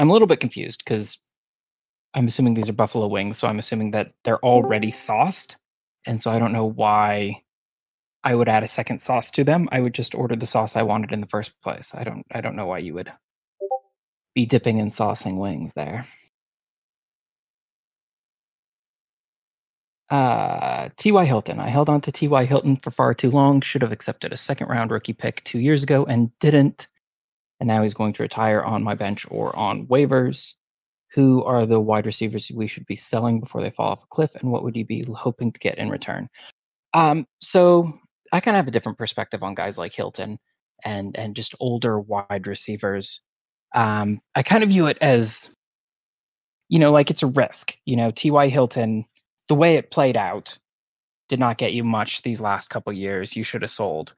I'm a little bit confused because I'm assuming these are buffalo wings, so I'm assuming that they're already sauced, and so I don't know why I would add a second sauce to them. I would just order the sauce I wanted in the first place. I don't I don't know why you would be dipping and saucing wings there. Uh, T.Y. Hilton. I held on to T.Y. Hilton for far too long. Should have accepted a second round rookie pick two years ago and didn't. And now he's going to retire on my bench or on waivers. Who are the wide receivers we should be selling before they fall off a cliff? And what would you be hoping to get in return? Um, so I kind of have a different perspective on guys like Hilton and and just older wide receivers. Um, I kind of view it as, you know, like it's a risk. You know, T.Y. Hilton the way it played out did not get you much these last couple years. You should have sold.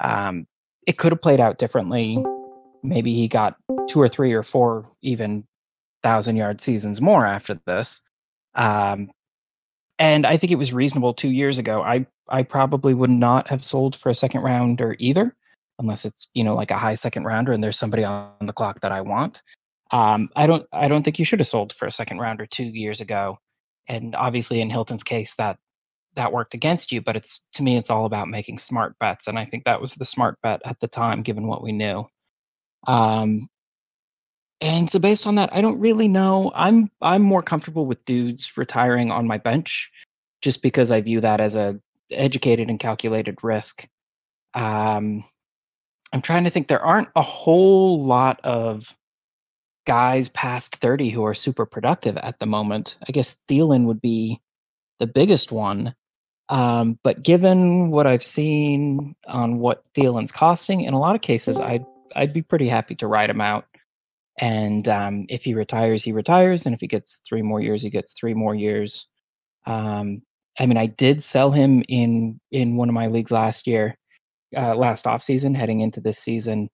Um, it could have played out differently. Maybe he got two or three or four even thousand yard seasons more after this. Um, and I think it was reasonable two years ago. I I probably would not have sold for a second rounder either, unless it's you know like a high second rounder and there's somebody on the clock that I want. Um, I don't I don't think you should have sold for a second rounder two years ago and obviously in Hilton's case that that worked against you but it's to me it's all about making smart bets and I think that was the smart bet at the time given what we knew um and so based on that I don't really know I'm I'm more comfortable with dudes retiring on my bench just because I view that as a educated and calculated risk um I'm trying to think there aren't a whole lot of guys past 30 who are super productive at the moment. I guess Thielen would be the biggest one. Um, but given what I've seen on what Thielen's costing, in a lot of cases, I'd I'd be pretty happy to ride him out. And um, if he retires, he retires, and if he gets three more years, he gets three more years. Um, I mean, I did sell him in in one of my leagues last year, uh, last off season, heading into this season,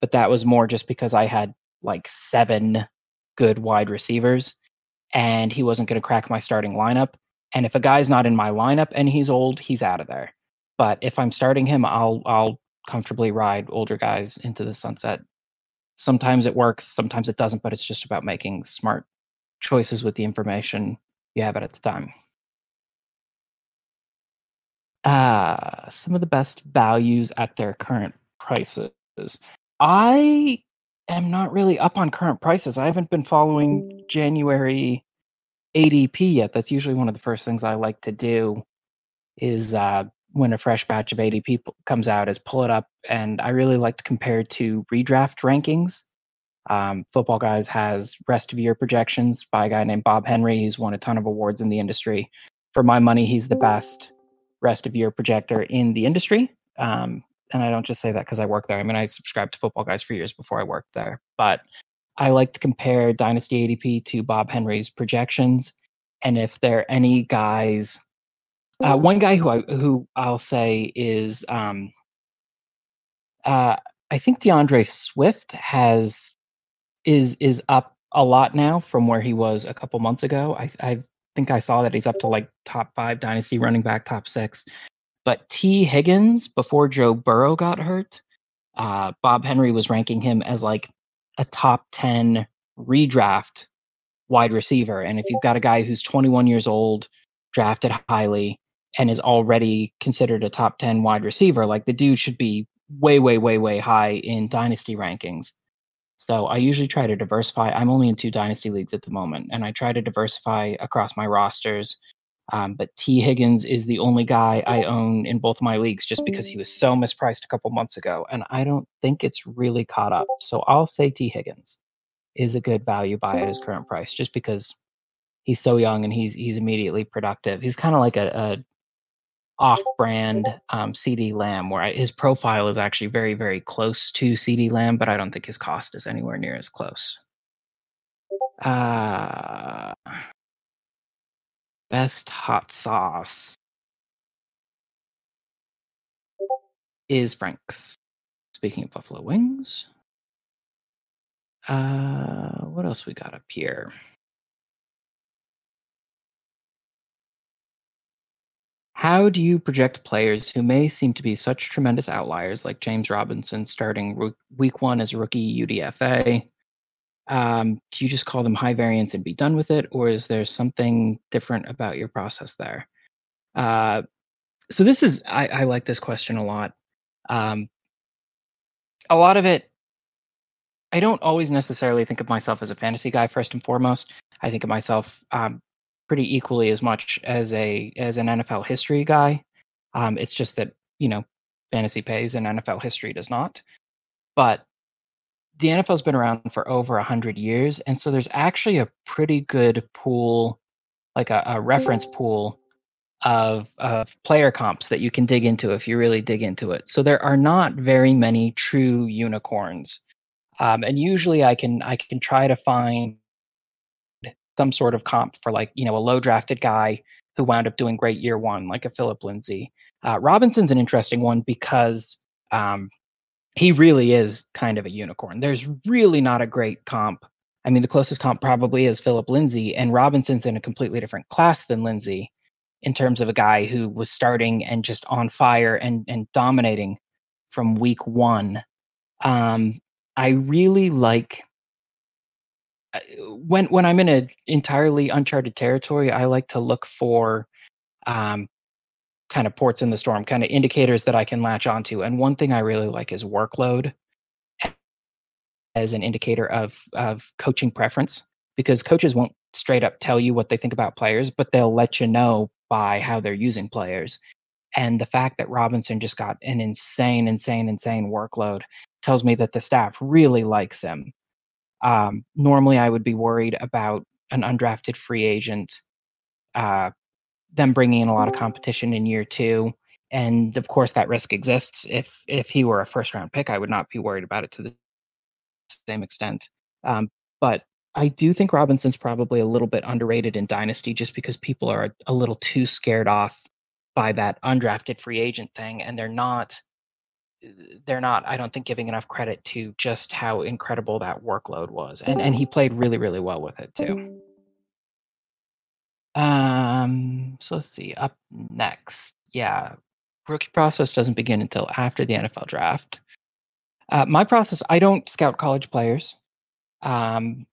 but that was more just because I had like seven good wide receivers, and he wasn't going to crack my starting lineup. And if a guy's not in my lineup and he's old, he's out of there. But if I'm starting him, I'll I'll comfortably ride older guys into the sunset. Sometimes it works, sometimes it doesn't, but it's just about making smart choices with the information you have at the time. Uh, some of the best values at their current prices. I am not really up on current prices. I haven't been following January ADP yet. That's usually one of the first things I like to do is uh, when a fresh batch of ADP comes out is pull it up and I really like to compare to redraft rankings. Um, Football Guys has rest of year projections by a guy named Bob Henry. He's won a ton of awards in the industry. For my money, he's the best rest of year projector in the industry. Um, and I don't just say that because I work there. I mean, I subscribed to Football Guys for years before I worked there. But I like to compare Dynasty ADP to Bob Henry's projections, and if there are any guys, uh, one guy who I who I'll say is, um, uh, I think D'Andre Swift has is is up a lot now from where he was a couple months ago. I, I think I saw that he's up to like top five dynasty running back, top six. But Tee Higgins, before Joe Burrow got hurt, uh, Bob Henry was ranking him as like a top 10 redraft wide receiver. And if you've got a guy who's 21 years old, drafted highly, and is already considered a top 10 wide receiver, like the dude should be way, way, way, way high in dynasty rankings. So I usually try to diversify. I'm only in two dynasty leagues at the moment, and I try to diversify across my rosters um, but Tee Higgins is the only guy I own in both my leagues just because he was so mispriced a couple months ago. And I don't think it's really caught up. So I'll say Tee Higgins is a good value buy at his current price just because he's so young and he's he's immediately productive. He's kind of like a, a off-brand um, CeeDee Lamb, where I, his profile is actually very, very close to CeeDee Lamb, but I don't think his cost is anywhere near as close. Uh, best hot sauce is Frank's. Speaking of buffalo wings, uh, what else we got up here? How do you project players who may seem to be such tremendous outliers, like James Robinson starting week one as rookie UDFA, Um, do you just call them high variance and be done with it, or is there something different about your process there? Uh, so this is I, I like this question a lot. Um, a lot of it, I don't always necessarily think of myself as a fantasy guy first and foremost. I think of myself um, pretty equally as much as a as an NFL history guy. Um, it's just that you know fantasy pays and NFL history does not. But the NFL's been around for over a hundred years, and so there's actually a pretty good pool, like a, a reference pool of, of player comps that you can dig into if you really dig into it. So there are not very many true unicorns, um, and usually I can I can try to find some sort of comp for like you know a low drafted guy who wound up doing great year one, like a Phillip Lindsay. Uh, Robinson's an interesting one because um, he really is kind of a unicorn. There's really not a great comp. I mean, the closest comp probably is Phillip Lindsay, and Robinson's in a completely different class than Lindsay in terms of a guy who was starting and just on fire and and dominating from week one. Um, I really like when when I'm in an entirely uncharted territory. I like to look for um, kind of ports in the storm, kind of indicators that I can latch onto. And one thing I really like is workload as an indicator of of coaching preference because coaches won't straight up tell you what they think about players, but they'll let you know by how they're using players. And the fact that Robinson just got an insane, insane, insane workload tells me that the staff really likes him. Um, normally, I would be worried about an undrafted free agent uh, them bringing in a lot of competition in year two. And of course, that risk exists. If if he were a first round pick, I would not be worried about it to the same extent. Um, but I do think Robinson's probably a little bit underrated in Dynasty just because people are a, a little too scared off by that undrafted free agent thing, and they're not they're not i don't think giving enough credit to just how incredible that workload was and and he played really really well with it too um, so let's see. Up next, yeah, rookie process doesn't begin until after the NFL draft. Uh, my process, I don't scout college players. Um,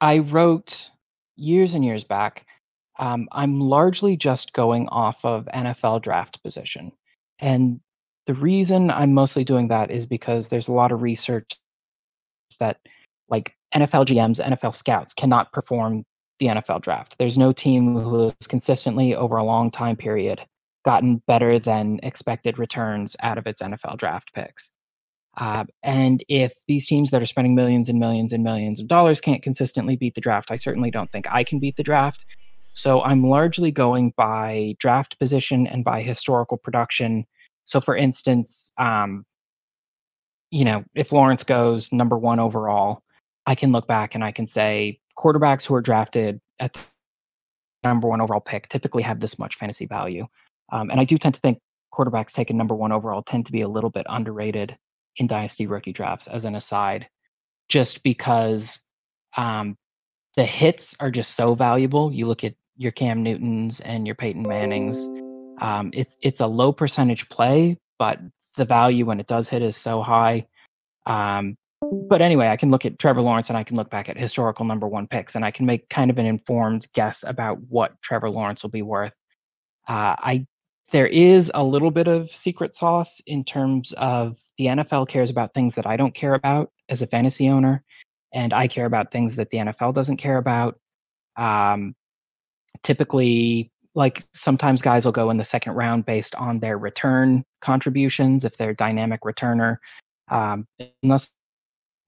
I wrote years and years back. Um, I'm largely just going off of NFL draft position, and the reason I'm mostly doing that is because there's a lot of research that like NFL GMs, NFL scouts cannot perform the NFL draft. There's no team who has consistently over a long time period gotten better than expected returns out of its NFL draft picks. Uh, and if these teams that are spending millions and millions and millions of dollars can't consistently beat the draft, I certainly don't think I can beat the draft. So I'm largely going by draft position and by historical production. So, for instance, um, you know, if Lawrence goes number one overall, I can look back and I can say quarterbacks who are drafted at number one overall pick typically have this much fantasy value. Um, and I do tend to think quarterbacks taken number one overall tend to be a little bit underrated in dynasty rookie drafts, as an aside, just because um, the hits are just so valuable. You look at your Cam Newtons and your Peyton Mannings. Um, it, it's a low percentage play, but the value when it does hit is so high. Um, but anyway, I can look at Trevor Lawrence and I can look back at historical number one picks and I can make kind of an informed guess about what Trevor Lawrence will be worth. Uh, I there is a little bit of secret sauce in terms of the NFL cares about things that I don't care about as a fantasy owner, and I care about things that the NFL doesn't care about. Um, typically, like sometimes guys will go in the second round based on their return contributions if they're dynamic returner. Um, unless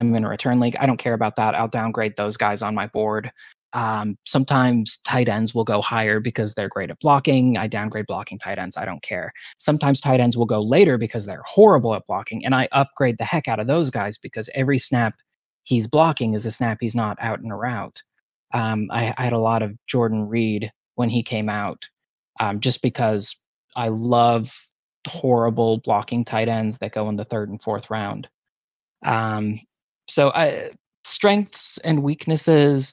I'm in a return league. I don't care about that. I'll downgrade those guys on my board. Um, sometimes tight ends will go higher because they're great at blocking. I downgrade blocking tight ends. I don't care. Sometimes tight ends will go later because they're horrible at blocking, and I upgrade the heck out of those guys because every snap he's blocking is a snap he's not out and a route. Um, I, I, had a lot of Jordan Reed when he came out, um, just because I love horrible blocking tight ends that go in the third and fourth round. Um, so I, strengths and weaknesses.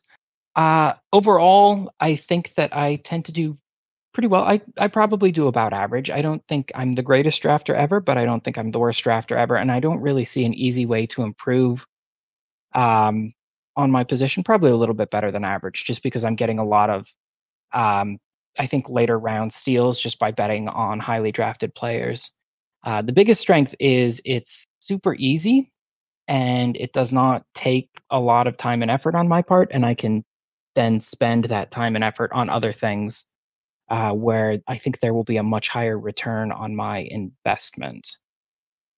Uh, overall, I think that I tend to do pretty well. I, I probably do about average. I don't think I'm the greatest drafter ever, but I don't think I'm the worst drafter ever. And I don't really see an easy way to improve um, on my position, probably a little bit better than average, just because I'm getting a lot of, um, I think, later round steals just by betting on highly drafted players. Uh, the biggest strength is it's super easy and it does not take a lot of time and effort on my part, and I can then spend that time and effort on other things uh, where I think there will be a much higher return on my investment.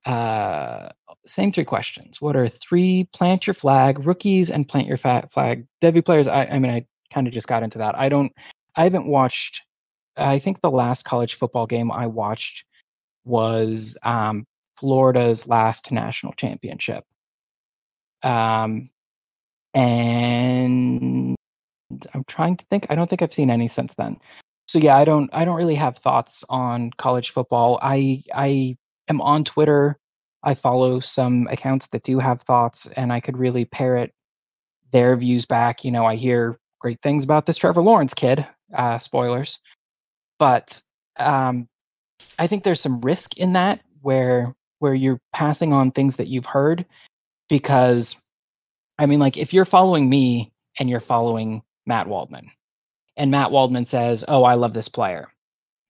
Uh, same three questions. What are three plant your flag rookies and plant your fat flag debut players? I, I mean, I kind of just got into that. I don't, I haven't watched. I think the last college football game I watched was um, Florida's last national championship. Um, and I'm trying to think. I don't think I've seen any since then. So yeah, I don't. I don't really have thoughts on college football. I I am on Twitter. I follow some accounts that do have thoughts, and I could really parrot their views back. You know, I hear great things about this Trevor Lawrence kid. Uh, spoilers, but um, I think there's some risk in that where where you're passing on things that you've heard because I mean, like if you're following me and you're following Matt Waldman, and Matt Waldman says, "Oh, I love this player,"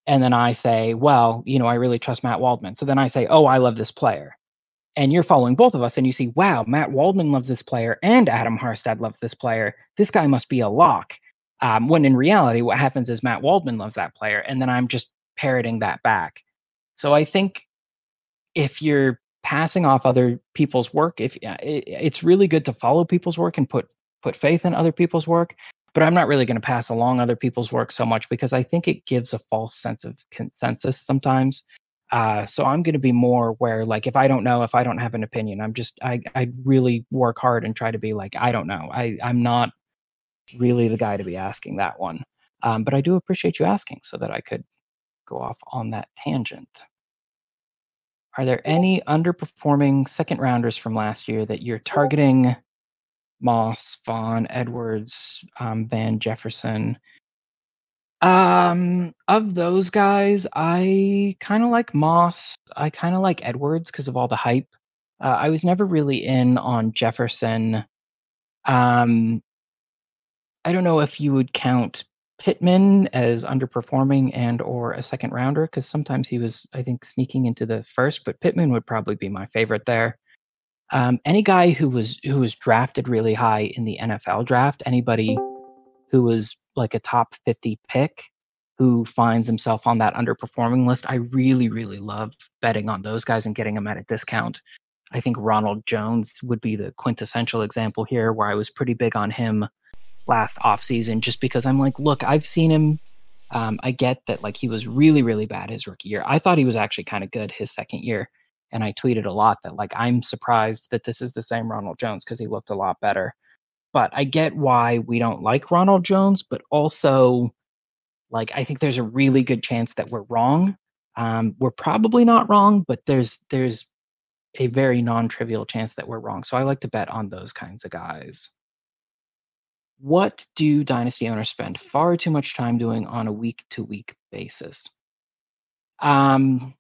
and then I say, "Well, you know, I really trust Matt Waldman," so then I say, "Oh, I love this player," and you're following both of us, and you see, "Wow, Matt Waldman loves this player, and Adam Harstad loves this player. This guy must be a lock." Um, when in reality, what happens is Matt Waldman loves that player, and then I'm just parroting that back. So I think if you're passing off other people's work, if it, it's really good to follow people's work and put put faith in other people's work, but I'm not really going to pass along other people's work so much because I think it gives a false sense of consensus sometimes. Uh, so I'm going to be more where like if I don't know, if I don't have an opinion, I'm just I I really work hard and try to be like I don't know. I I'm not really the guy to be asking that one. Um, but I do appreciate you asking so that I could go off on that tangent. Are there any underperforming second rounders from last year that you're targeting? Moss, Vaughn, Edwards, um, Van Jefferson. Um, of those guys, I kind of like Moss. I kind of like Edwards because of all the hype. Uh, I was never really in on Jefferson. Um, I don't know if you would count Pittman as underperforming and or a second rounder because sometimes he was, I think, sneaking into the first. But Pittman would probably be my favorite there. Um, any guy who was who was drafted really high in the NFL draft, anybody who was like a top 50 pick who finds himself on that underperforming list, I really, really love betting on those guys and getting them at a discount. I think Ronald Jones would be the quintessential example here, where I was pretty big on him last offseason just because I'm like, look, I've seen him. Um, I get that like he was really, really bad his rookie year. I thought he was actually kind of good his second year. And I tweeted a lot that like I'm surprised that this is the same Ronald Jones because he looked a lot better. But I get why we don't like Ronald Jones, but also like I think there's a really good chance that we're wrong. Um, we're probably not wrong, but there's there's a very non-trivial chance that we're wrong. So I like to bet on those kinds of guys. What do dynasty owners spend far too much time doing on a week to week basis? Um,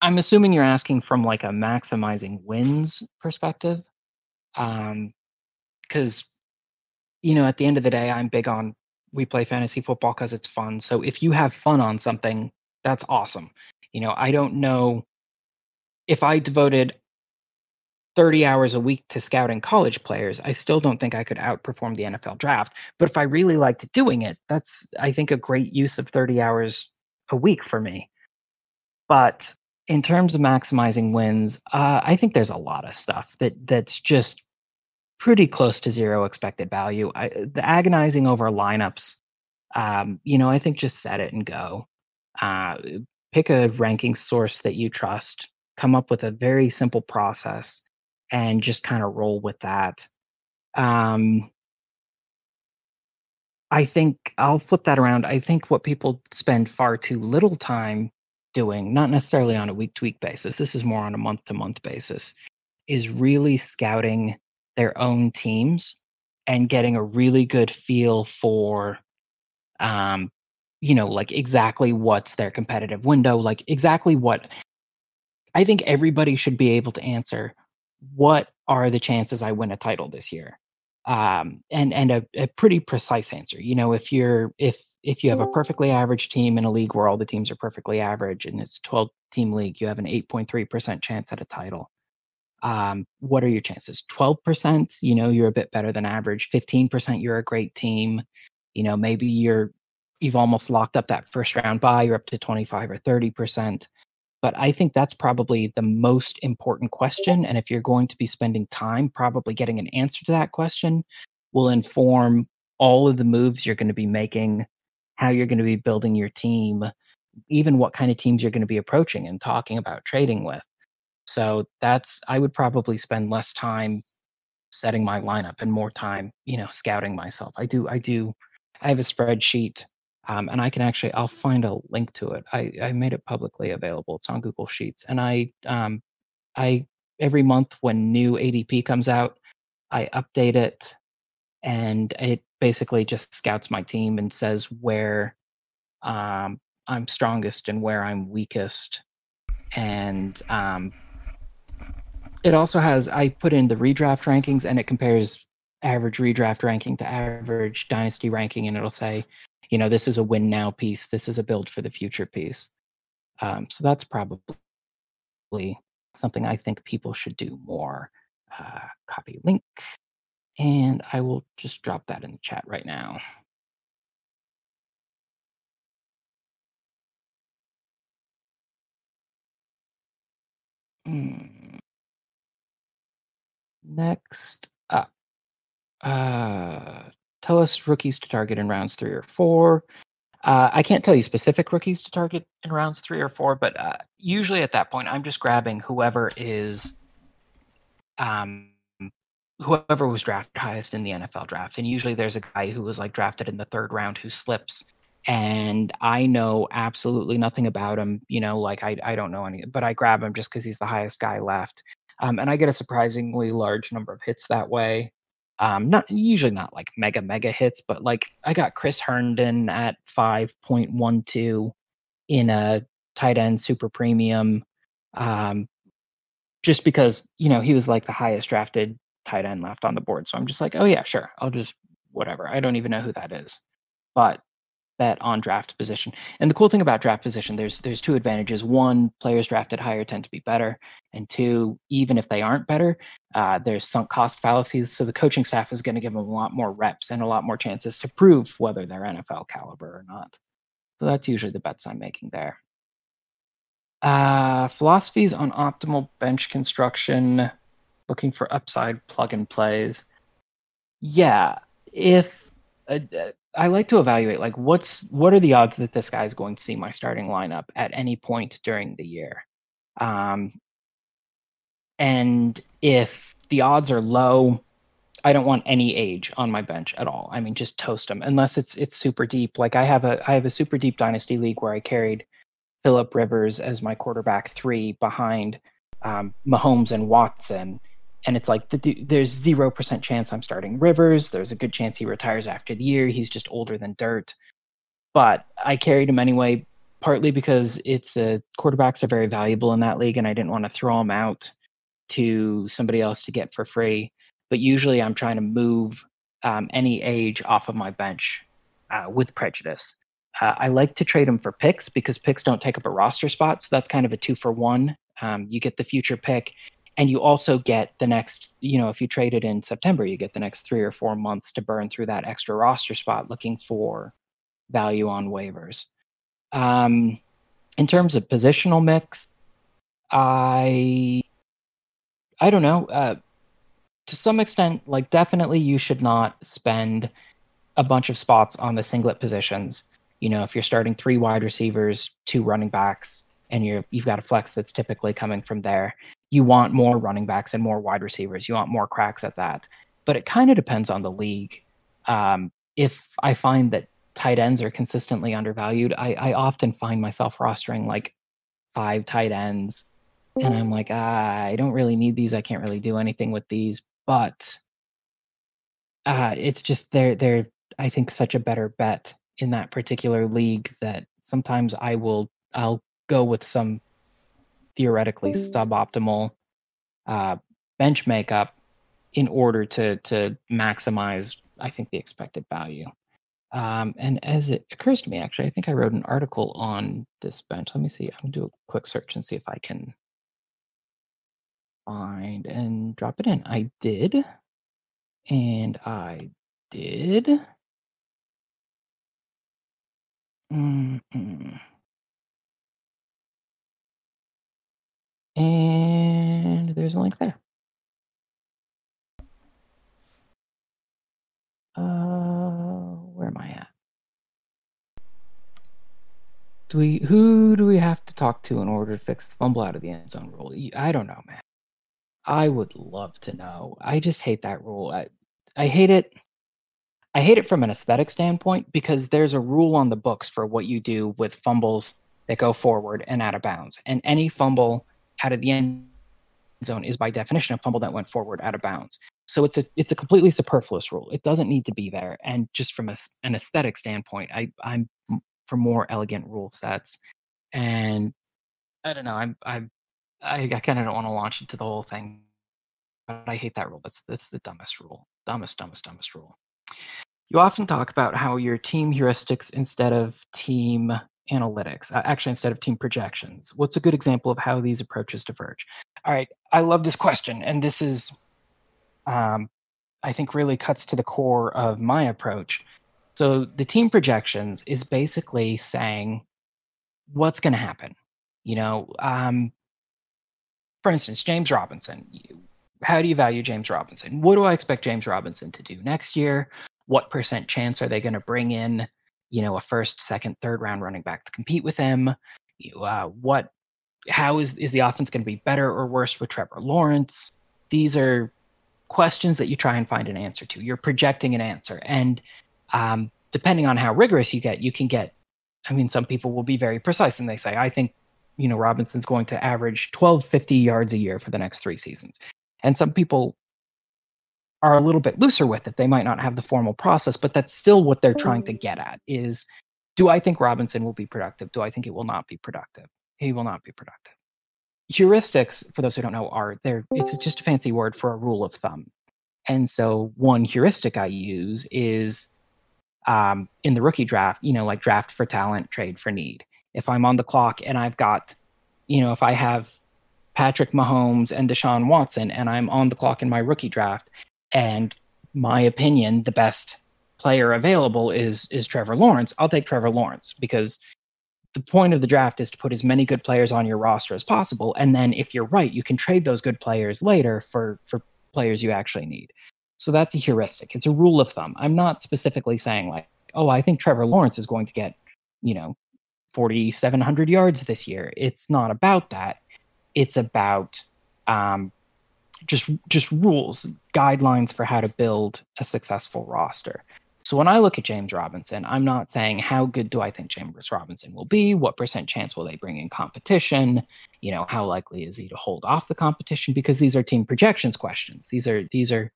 I'm assuming you're asking from like a maximizing wins perspective. Um, because you know, at the end of the day, I'm big on we play fantasy football because it's fun. So if you have fun on something, that's awesome. You know, I don't know if I devoted 30 hours a week to scouting college players, I still don't think I could outperform the NFL draft. But if I really liked doing it, that's, I think, a great use of 30 hours a week for me. But in terms of maximizing wins, uh, I think there's a lot of stuff that that's just pretty close to zero expected value. I, the agonizing over lineups, um, you know, I think just set it and go. Uh, pick a ranking source that you trust. Come up with a very simple process and just kind of roll with that. Um, I think I'll flip that around. I think what people spend far too little time doing, not necessarily on a week to week basis, this is more on a month to month basis, is really scouting their own teams and getting a really good feel for um you know like exactly what's their competitive window like exactly what i think everybody should be able to answer what are the chances I win a title this year? Um, and and a, a pretty precise answer. You know, if you're if if you have a perfectly average team in a league where all the teams are perfectly average and it's 12 team league, you have an 8.3% chance at a title. Um, what are your chances? 12%, you know, you're a bit better than average. 15%, you're a great team. You know, maybe you're you've almost locked up that first round bye, you're up to 25 or 30%. But I think that's probably the most important question. And if you're going to be spending time, probably getting an answer to that question will inform all of the moves you're going to be making, how you're going to be building your team, even what kind of teams you're going to be approaching and talking about trading with. So that's, I would probably spend less time setting my lineup and more time, you know, scouting myself. I do, I do, I have a spreadsheet um, and I can actually I'll find a link to it. I, I made it publicly available. It's on Google Sheets, and I um, I every month when new ADP comes out, I update it, and it basically just scouts my team and says where um, I'm strongest and where I'm weakest, and um, it also has I put in the redraft rankings and it compares average redraft ranking to average dynasty ranking, and it'll say you know, this is a win now piece. This is a build for the future piece. Um, so that's probably something I think people should do more. Uh, copy link, and I will just drop that in the chat right now. Hmm. Next up, uh, tell us rookies to target in rounds three or four. Uh, I can't tell you specific rookies to target in rounds three or four, but uh, usually at that point, I'm just grabbing whoever is, um, whoever was drafted highest in the NFL draft. And usually there's a guy who was like drafted in the third round who slips, and I know absolutely nothing about him. You know, like I I don't know any, but I grab him just because he's the highest guy left. Um, and I get a surprisingly large number of hits that way. Um, not usually not like mega mega hits, but like I got Chris Herndon at 5.12 in a tight end super premium, um, just because you know he was like the highest drafted tight end left on the board. So I'm just like, oh yeah, sure, I'll just whatever. I don't even know who that is, but bet on draft position. And the cool thing about draft position, there's there's two advantages. One, players drafted higher tend to be better, and two, even if they aren't better, uh, there's sunk cost fallacies. So the coaching staff is going to give them a lot more reps and a lot more chances to prove whether they're NFL caliber or not. So that's usually the bets I'm making there. Uh, philosophies on optimal bench construction, looking for upside plug and plays. Yeah, if uh, I like to evaluate like what's what are the odds that this guy's going to see my starting lineup at any point during the year. Um, and if the odds are low, I don't want any age on my bench at all. I mean, just toast them unless it's it's super deep. Like I have a I have a super deep dynasty league where I carried Philip Rivers as my quarterback three behind um, Mahomes and Watson, and it's like the, there's zero percent chance I'm starting Rivers. There's a good chance he retires after the year. He's just older than dirt. But I carried him anyway, partly because it's a quarterbacks are very valuable in that league, and I didn't want to throw him out to somebody else to get for free. But usually, I'm trying to move um, any age off of my bench uh, with prejudice. Uh, I like to trade them for picks because picks don't take up a roster spot, so that's kind of a two for one. Um, you get the future pick, and you also get the next you know if you trade it in september you get the next three or four months to burn through that extra roster spot looking for value on waivers. Um, in terms of positional mix i i don't know. Uh, to some extent like definitely you should not spend a bunch of spots on the singlet positions. You know if you're starting three wide receivers two running backs and you're you've got a flex that's typically coming from there you want more running backs and more wide receivers. You want more cracks at that. But it kind of depends on the league. Um, if I find that tight ends are consistently undervalued, I, I often find myself rostering like five tight ends. And I'm like, ah, I don't really need these. I can't really do anything with these. But uh, it's just they're they're I think such a better bet in that particular league that sometimes I will I'll go with some theoretically suboptimal uh, bench makeup in order to to maximize, I think, the expected value. Um, and as it occurs to me, actually, I think I wrote an article on this bench. Let me see. I'm gonna do a quick search and see if I can find and drop it in. I did, and I did. Mm-mm. And there's a link there. Uh, where am I at? Do we? Who do we have to talk to in order to fix the fumble out of the end zone rule? I don't know, man. I would love to know. I just hate that rule. I, I hate it. I hate it from an aesthetic standpoint because there's a rule on the books for what you do with fumbles that go forward and out of bounds. And any fumble out of the end zone is by definition a fumble that went forward out of bounds. So it's a it's a completely superfluous rule. It doesn't need to be there. And just from a, an aesthetic standpoint, I I'm for more elegant rule sets. And I don't know. I'm I'm I, I kind of don't want to launch into the whole thing, but I hate that rule. That's that's the dumbest rule. Dumbest, dumbest, dumbest rule. You often talk about how your team heuristics instead of team analytics, uh, actually instead of team projections. What's a good example of how these approaches diverge? All right, I love this question, and this is, um, I think, really cuts to the core of my approach. So the team projections is basically saying what's going to happen. You know, um, for instance, James Robinson. How do you value James Robinson? What do I expect James Robinson to do next year? what percent chance are they going to bring in, you know, a first, second, third round running back to compete with him? Uh, what, how is is the offense going to be better or worse with Trevor Lawrence? These are questions that you try and find an answer to. You're projecting an answer, and um, depending on how rigorous you get, you can get. I mean, some people will be very precise and they say, I think, you know, Robinson's going to average 12, 50 yards a year for the next three seasons. And some people are a little bit looser with it. They might not have the formal process, but that's still what they're trying to mm. get at is do I think Robinson will be productive? Do I think it will not be productive? He will not be productive. Heuristics, for those who don't know, are there it's just a fancy word for a rule of thumb. And so one heuristic I use is um, in the rookie draft, you know, like draft for talent, trade for need. If I'm on the clock and I've got, you know, if I have Patrick Mahomes and Deshaun Watson and I'm on the clock in my rookie draft and my opinion, the best player available is is Trevor Lawrence. I'll take Trevor Lawrence because the point of the draft is to put as many good players on your roster as possible, and then if you're right, you can trade those good players later for for players you actually need. So that's a heuristic. It's a rule of thumb. I'm not specifically saying like, oh, I think Trevor Lawrence is going to get, you know, 4,700 yards this year. It's not about that. It's about um, just just rules, guidelines for how to build a successful roster. So when I look at James Robinson, I'm not saying how good do I think James Robinson will be, what percent chance will they bring in competition, you know, how likely is he to hold off the competition because these are team projections questions. These are these are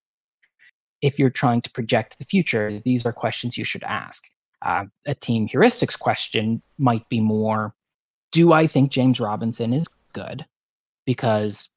if you're trying to project the future, these are questions you should ask. Uh, a team heuristics question might be more do I think James Robinson is good? Because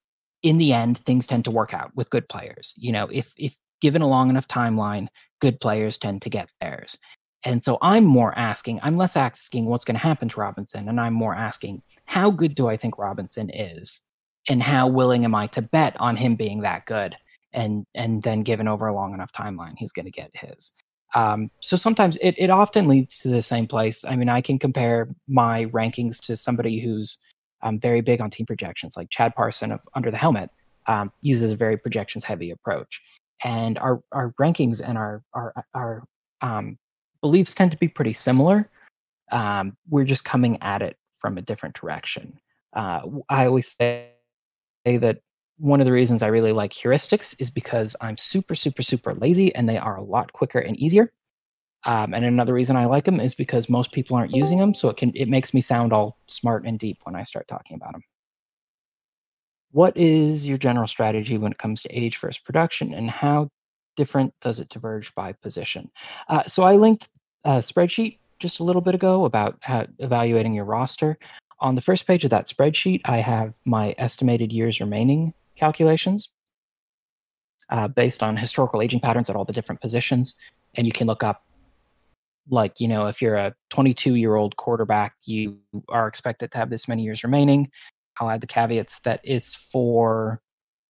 in the end, things tend to work out with good players. You know, if if given a long enough timeline, good players tend to get theirs. And so I'm more asking, I'm less asking what's going to happen to Robinson, and I'm more asking, how good do I think Robinson is? And how willing am I to bet on him being that good? And and then given over a long enough timeline, he's going to get his. Um, so sometimes it, it often leads to the same place. I mean, I can compare my rankings to somebody who's um, very big on team projections. Like Chad Parson of Under the Helmet um, uses a very projections heavy approach, and our our rankings and our our our um, beliefs tend to be pretty similar. Um, we're just coming at it from a different direction. Uh, I always say that one of the reasons I really like heuristics is because I'm super super super lazy, and they are a lot quicker and easier. Um, and another reason I like them is because most people aren't using them, so it can it makes me sound all smart and deep when I start talking about them. What is your general strategy when it comes to age versus production, and how different does it diverge by position? Uh, so I linked a spreadsheet just a little bit ago about how, evaluating your roster. On the first page of that spreadsheet, I have my estimated years remaining calculations. uh, based on historical aging patterns at all the different positions, and you can look up like you know if you're a 22 year old quarterback you are expected to have this many years remaining. I'll add the caveats that it's for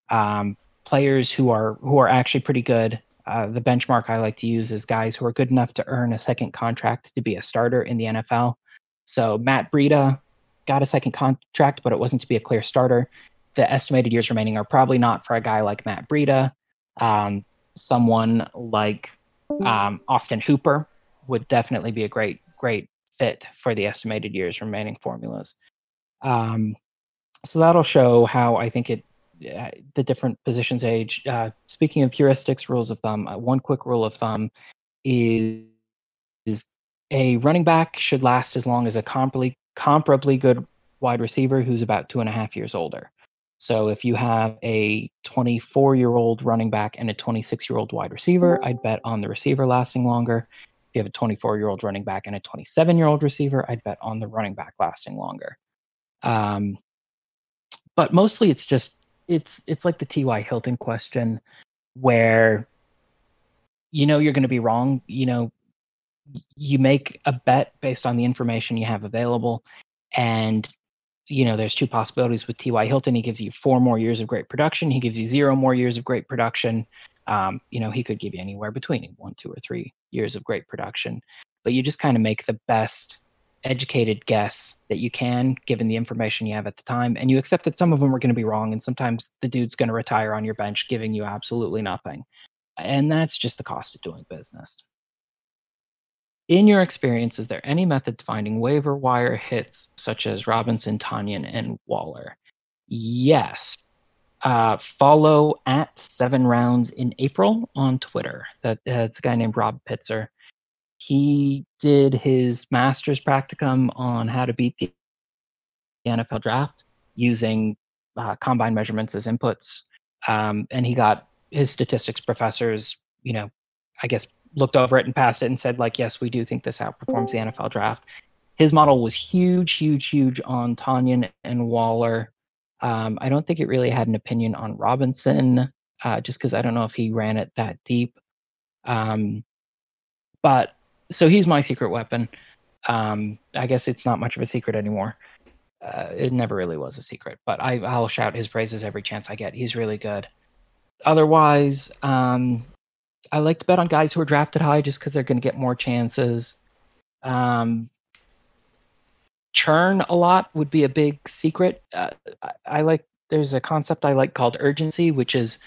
um, players who are who are actually pretty good. Uh, the benchmark i like to use is guys who are good enough to earn a second contract to be a starter in the nfl so matt breida got a second contract but it wasn't to be a clear starter. The estimated years remaining are probably not for a guy like matt breida um, someone like um, austin hooper would definitely be a great great fit for the estimated years remaining formulas. Um, so that'll show how I think it uh, the different positions age. Uh, speaking of heuristics, rules of thumb, uh, one quick rule of thumb is, is a running back should last as long as a comparably comparably good wide receiver who's about two and a half years older. So if you have a 24 year old running back and a 26 year old wide receiver, I'd bet on the receiver lasting longer you have a 24 year old running back and a 27 year old receiver, I'd bet on the running back lasting longer. Um, but mostly it's just it's it's like the T.Y. Hilton question where you know you're going to be wrong. You know, you make a bet based on the information you have available, and you know there's two possibilities with T.Y. Hilton. He gives you four more years of great production. He gives you zero more years of great production. Um, you know, he could give you anywhere between one, two, or three years of great production. But you just kind of make the best educated guess that you can given the information you have at the time and you accept that some of them are going to be wrong and sometimes the dude's going to retire on your bench giving you absolutely nothing and that's just the cost of doing business in your experience is there any method to finding waiver wire hits such as robinson tonyan and waller yes uh, follow at seven rounds in April on Twitter. That uh, it's a guy named Rob Pitzer. He did his master's practicum on how to beat the NFL draft using uh, combine measurements as inputs, um, and he got his statistics professors. You know, I guess looked over it and passed it and said like, yes, we do think this outperforms the NFL draft. His model was huge, huge, huge on Tonyan and Waller um, I don't think it really had an opinion on Robinson, uh, just because I don't know if he ran it that deep. Um, but so he's my secret weapon. Um, I guess it's not much of a secret anymore. Uh, it never really was a secret, but I, I'll shout his praises every chance I get. He's really good. Otherwise, um, I like to bet on guys who are drafted high just because they're going to get more chances. Um, churn a lot would be a big secret. Uh, I, I like there's a concept I like called urgency, which is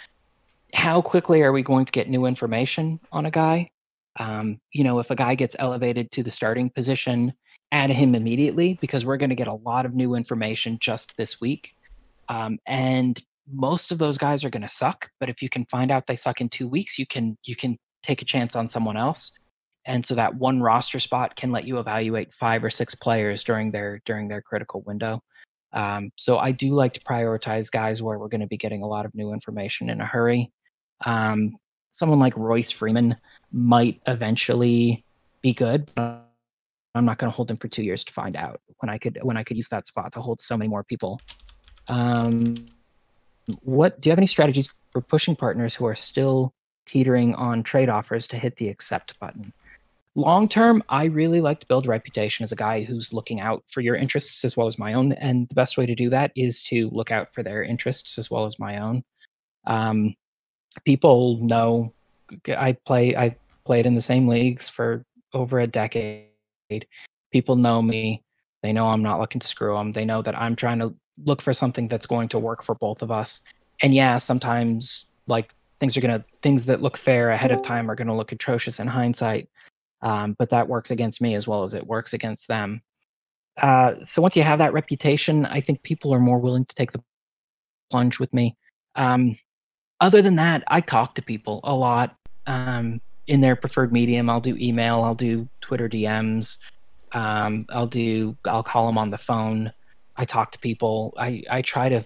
how quickly are we going to get new information on a guy? Um, you know, if a guy gets elevated to the starting position, add him immediately because we're going to get a lot of new information just this week. Um, and most of those guys are going to suck, but if you can find out they suck in two weeks, you can you can take a chance on someone else and so that one roster spot can let you evaluate five or six players during their during their critical window. Um, so I do like to prioritize guys where we're going to be getting a lot of new information in a hurry. Um, someone like Royce Freeman might eventually be good. But I'm not going to hold him for two years to find out when I could when I could use that spot to hold so many more people. Um, what do you have any strategies for pushing partners who are still teetering on trade offers to hit the accept button? Long term, I really like to build a reputation as a guy who's looking out for your interests as well as my own. And the best way to do that is to look out for their interests as well as my own. Um, people know I play. I played in the same leagues for over a decade. People know me. They know I'm not looking to screw them. They know that I'm trying to look for something that's going to work for both of us. And yeah, sometimes like things are gonna things that look fair ahead of time are gonna look atrocious in hindsight um, but that works against me as well as it works against them. Uh, so once you have that reputation, I think people are more willing to take the plunge with me. Um, other than that, I talk to people a lot um, in their preferred medium. I'll do email, I'll do Twitter DMs, um, I'll do, I'll call them on the phone. I talk to people. I, I try to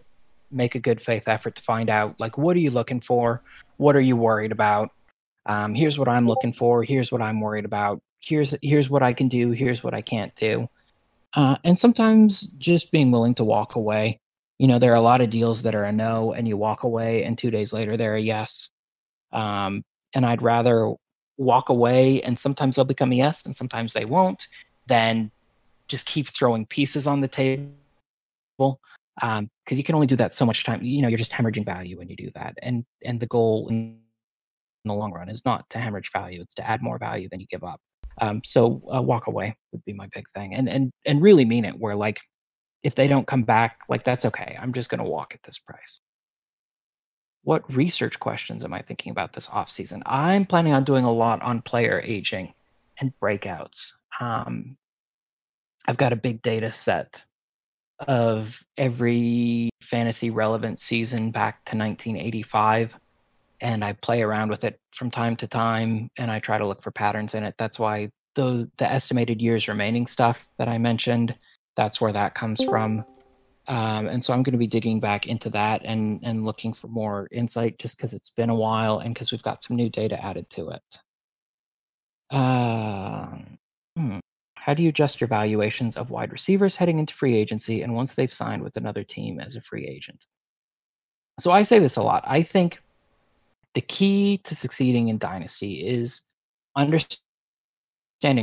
make a good faith effort to find out like what are you looking for, what are you worried about, um, here's what I'm looking for. Here's what I'm worried about. Here's here's what I can do. Here's what I can't do. Uh, and sometimes just being willing to walk away. You know, there are a lot of deals that are a no, and you walk away, and two days later they're a yes. Um, and I'd rather walk away and sometimes they'll become a yes and sometimes they won't than just keep throwing pieces on the table because um, you can only do that so much time you know you're just hemorrhaging value when you do that and and the goal in the long run is not to hemorrhage value it's to add more value than you give up um, so uh, walk away would be my big thing and and and really mean it where like if they don't come back like that's okay i'm just going to walk at this price what research questions am I thinking about this off season? I'm planning on doing a lot on player aging and breakouts. Um, I've got a big data set of every fantasy relevant season back to 1985 and I play around with it from time to time and I try to look for patterns in it. That's why those the estimated years remaining stuff that I mentioned, that's where that comes from. Um, and so I'm going to be digging back into that and and looking for more insight just because it's been a while and because we've got some new data added to it. Uh, hmm. How do you adjust your valuations of wide receivers heading into free agency and once they've signed with another team as a free agent? So I say this a lot. I think the key to succeeding in Dynasty is understanding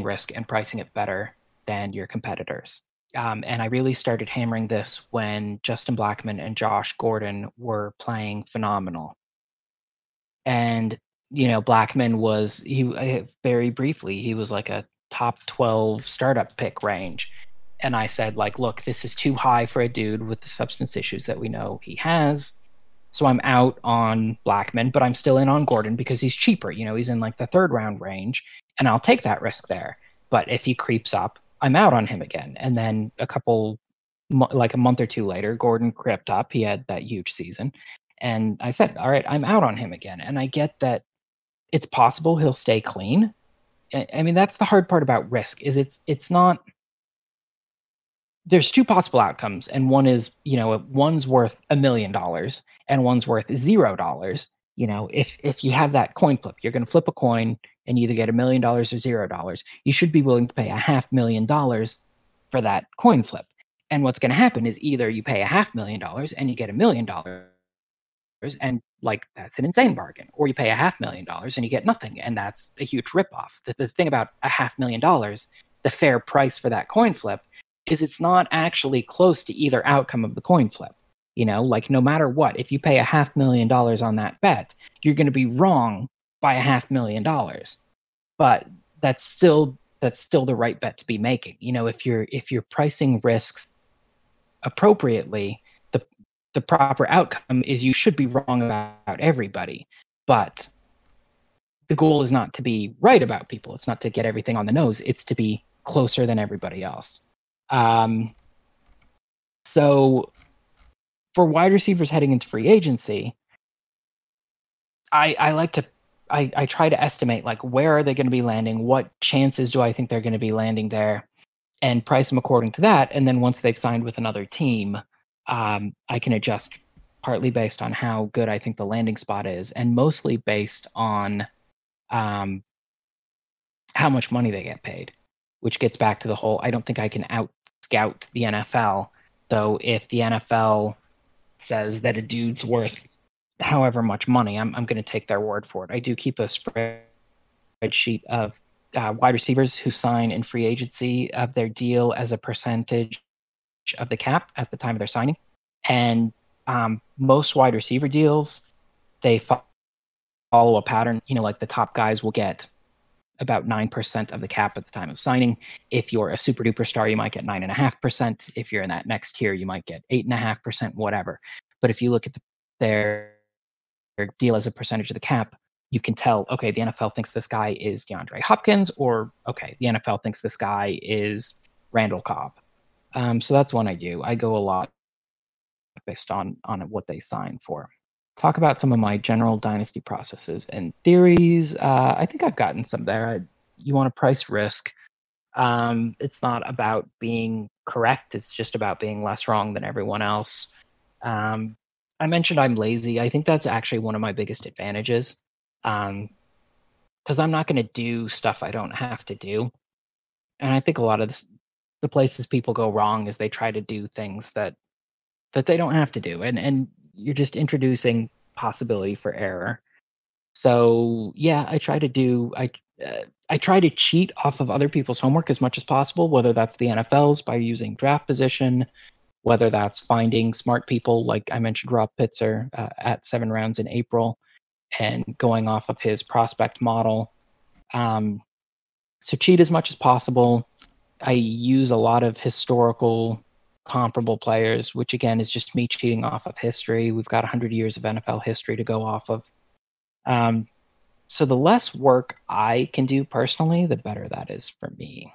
risk and pricing it better than your competitors. Um, and I really started hammering this when Justin Blackmon and Josh Gordon were playing phenomenal. And you know, Blackmon was he very briefly he was like a top 12 startup pick range. And I said like, look, this is too high for a dude with the substance issues that we know he has. So I'm out on Blackmon, but I'm still in on Gordon because he's cheaper. You know, he's in like the third round range, and I'll take that risk there. But if he creeps up, I'm out on him again. And then a couple, like a month or two later, Gordon crept up. He had that huge season. And I said, all right, I'm out on him again. And I get that it's possible he'll stay clean. I mean, that's the hard part about risk is it's it's not there's two possible outcomes and one is you know one's worth a million dollars and one's worth zero dollars you know if if you have that coin flip you're going to flip a coin and either get a million dollars or zero dollars, you should be willing to pay a half million dollars for that coin flip. And what's going to happen is either you pay a half million dollars and you get a million dollars, and like that's an insane bargain, or you pay a half million dollars and you get nothing, and that's a huge ripoff. The, the thing about a half million dollars, the fair price for that coin flip, is it's not actually close to either outcome of the coin flip. You know, like no matter what, if you pay a half million dollars on that bet, you're going to be wrong by a half million dollars. But that's still that's still the right bet to be making. You know if you're if you're pricing risks appropriately the the proper outcome is you should be wrong about everybody. But the goal is not to be right about people. It's not to get everything on the nose. It's to be closer than everybody else. Um, so for wide receivers heading into free agency I, I like to I, I try to estimate like where are they going to be landing? What chances do i think they're going to be landing there? And price them according to that and then once they've signed with another team um, i can adjust partly based on how good i think the landing spot is and mostly based on um, how much money they get paid which gets back to the whole i don't think i can out scout the nfl so if the nfl says that a dude's worth however much money, I'm I'm going to take their word for it. I do keep a spreadsheet of uh, wide receivers who sign in free agency of their deal as a percentage of the cap at the time of their signing, and um, most wide receiver deals they follow a pattern. You know, like the top guys will get about 9% of the cap at the time of signing. If you're a super duper star, you might get 9.5%. If you're in that next tier, you might get 8.5%, whatever. But if you look at the, their deal as a percentage of the cap, you can tell, okay, the NFL thinks this guy is DeAndre Hopkins, or okay, the NFL thinks this guy is Randall Cobb. Um, so that's one I do. I go a lot based on on what they sign for. Talk about some of my general dynasty processes and theories. Uh, I think I've gotten some there. I, you want to price risk. Um, it's not about being correct. It's just about being less wrong than everyone else. Um, I mentioned I'm lazy. I think that's actually one of my biggest advantages. Um, because I'm not going to do stuff I don't have to do. And I think a lot of this, the places people go wrong is they try to do things that that they don't have to do, and and you're just introducing possibility for error. So yeah, I try to do I uh, I try to cheat off of other people's homework as much as possible, whether that's the NFL's by using draft position, whether that's finding smart people like I mentioned Rob Pitzer uh, at seven rounds in April and going off of his prospect model. Um, so cheat as much as possible. I use a lot of historical comparable players, which again is just me cheating off of history. We've got 100 years of NFL history to go off of. Um, so the less work I can do personally, the better that is for me.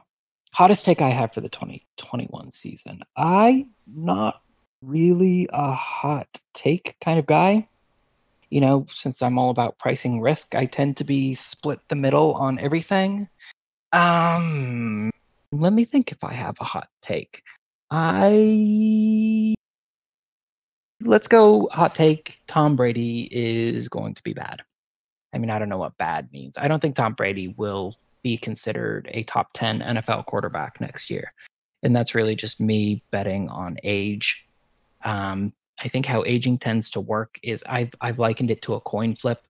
Hottest take I have for the 2021 season. I not really a hot take kind of guy. You know, since I'm all about pricing risk, I tend to be split the middle on everything. Um, let me think if I have a hot take. I let's go hot take. Tom Brady is going to be bad. I mean, I don't know what bad means. I don't think Tom Brady will be considered a top 10 NFL quarterback next year. And that's really just me betting on age. Um, I think how aging tends to work is I've I've likened it to a coin flip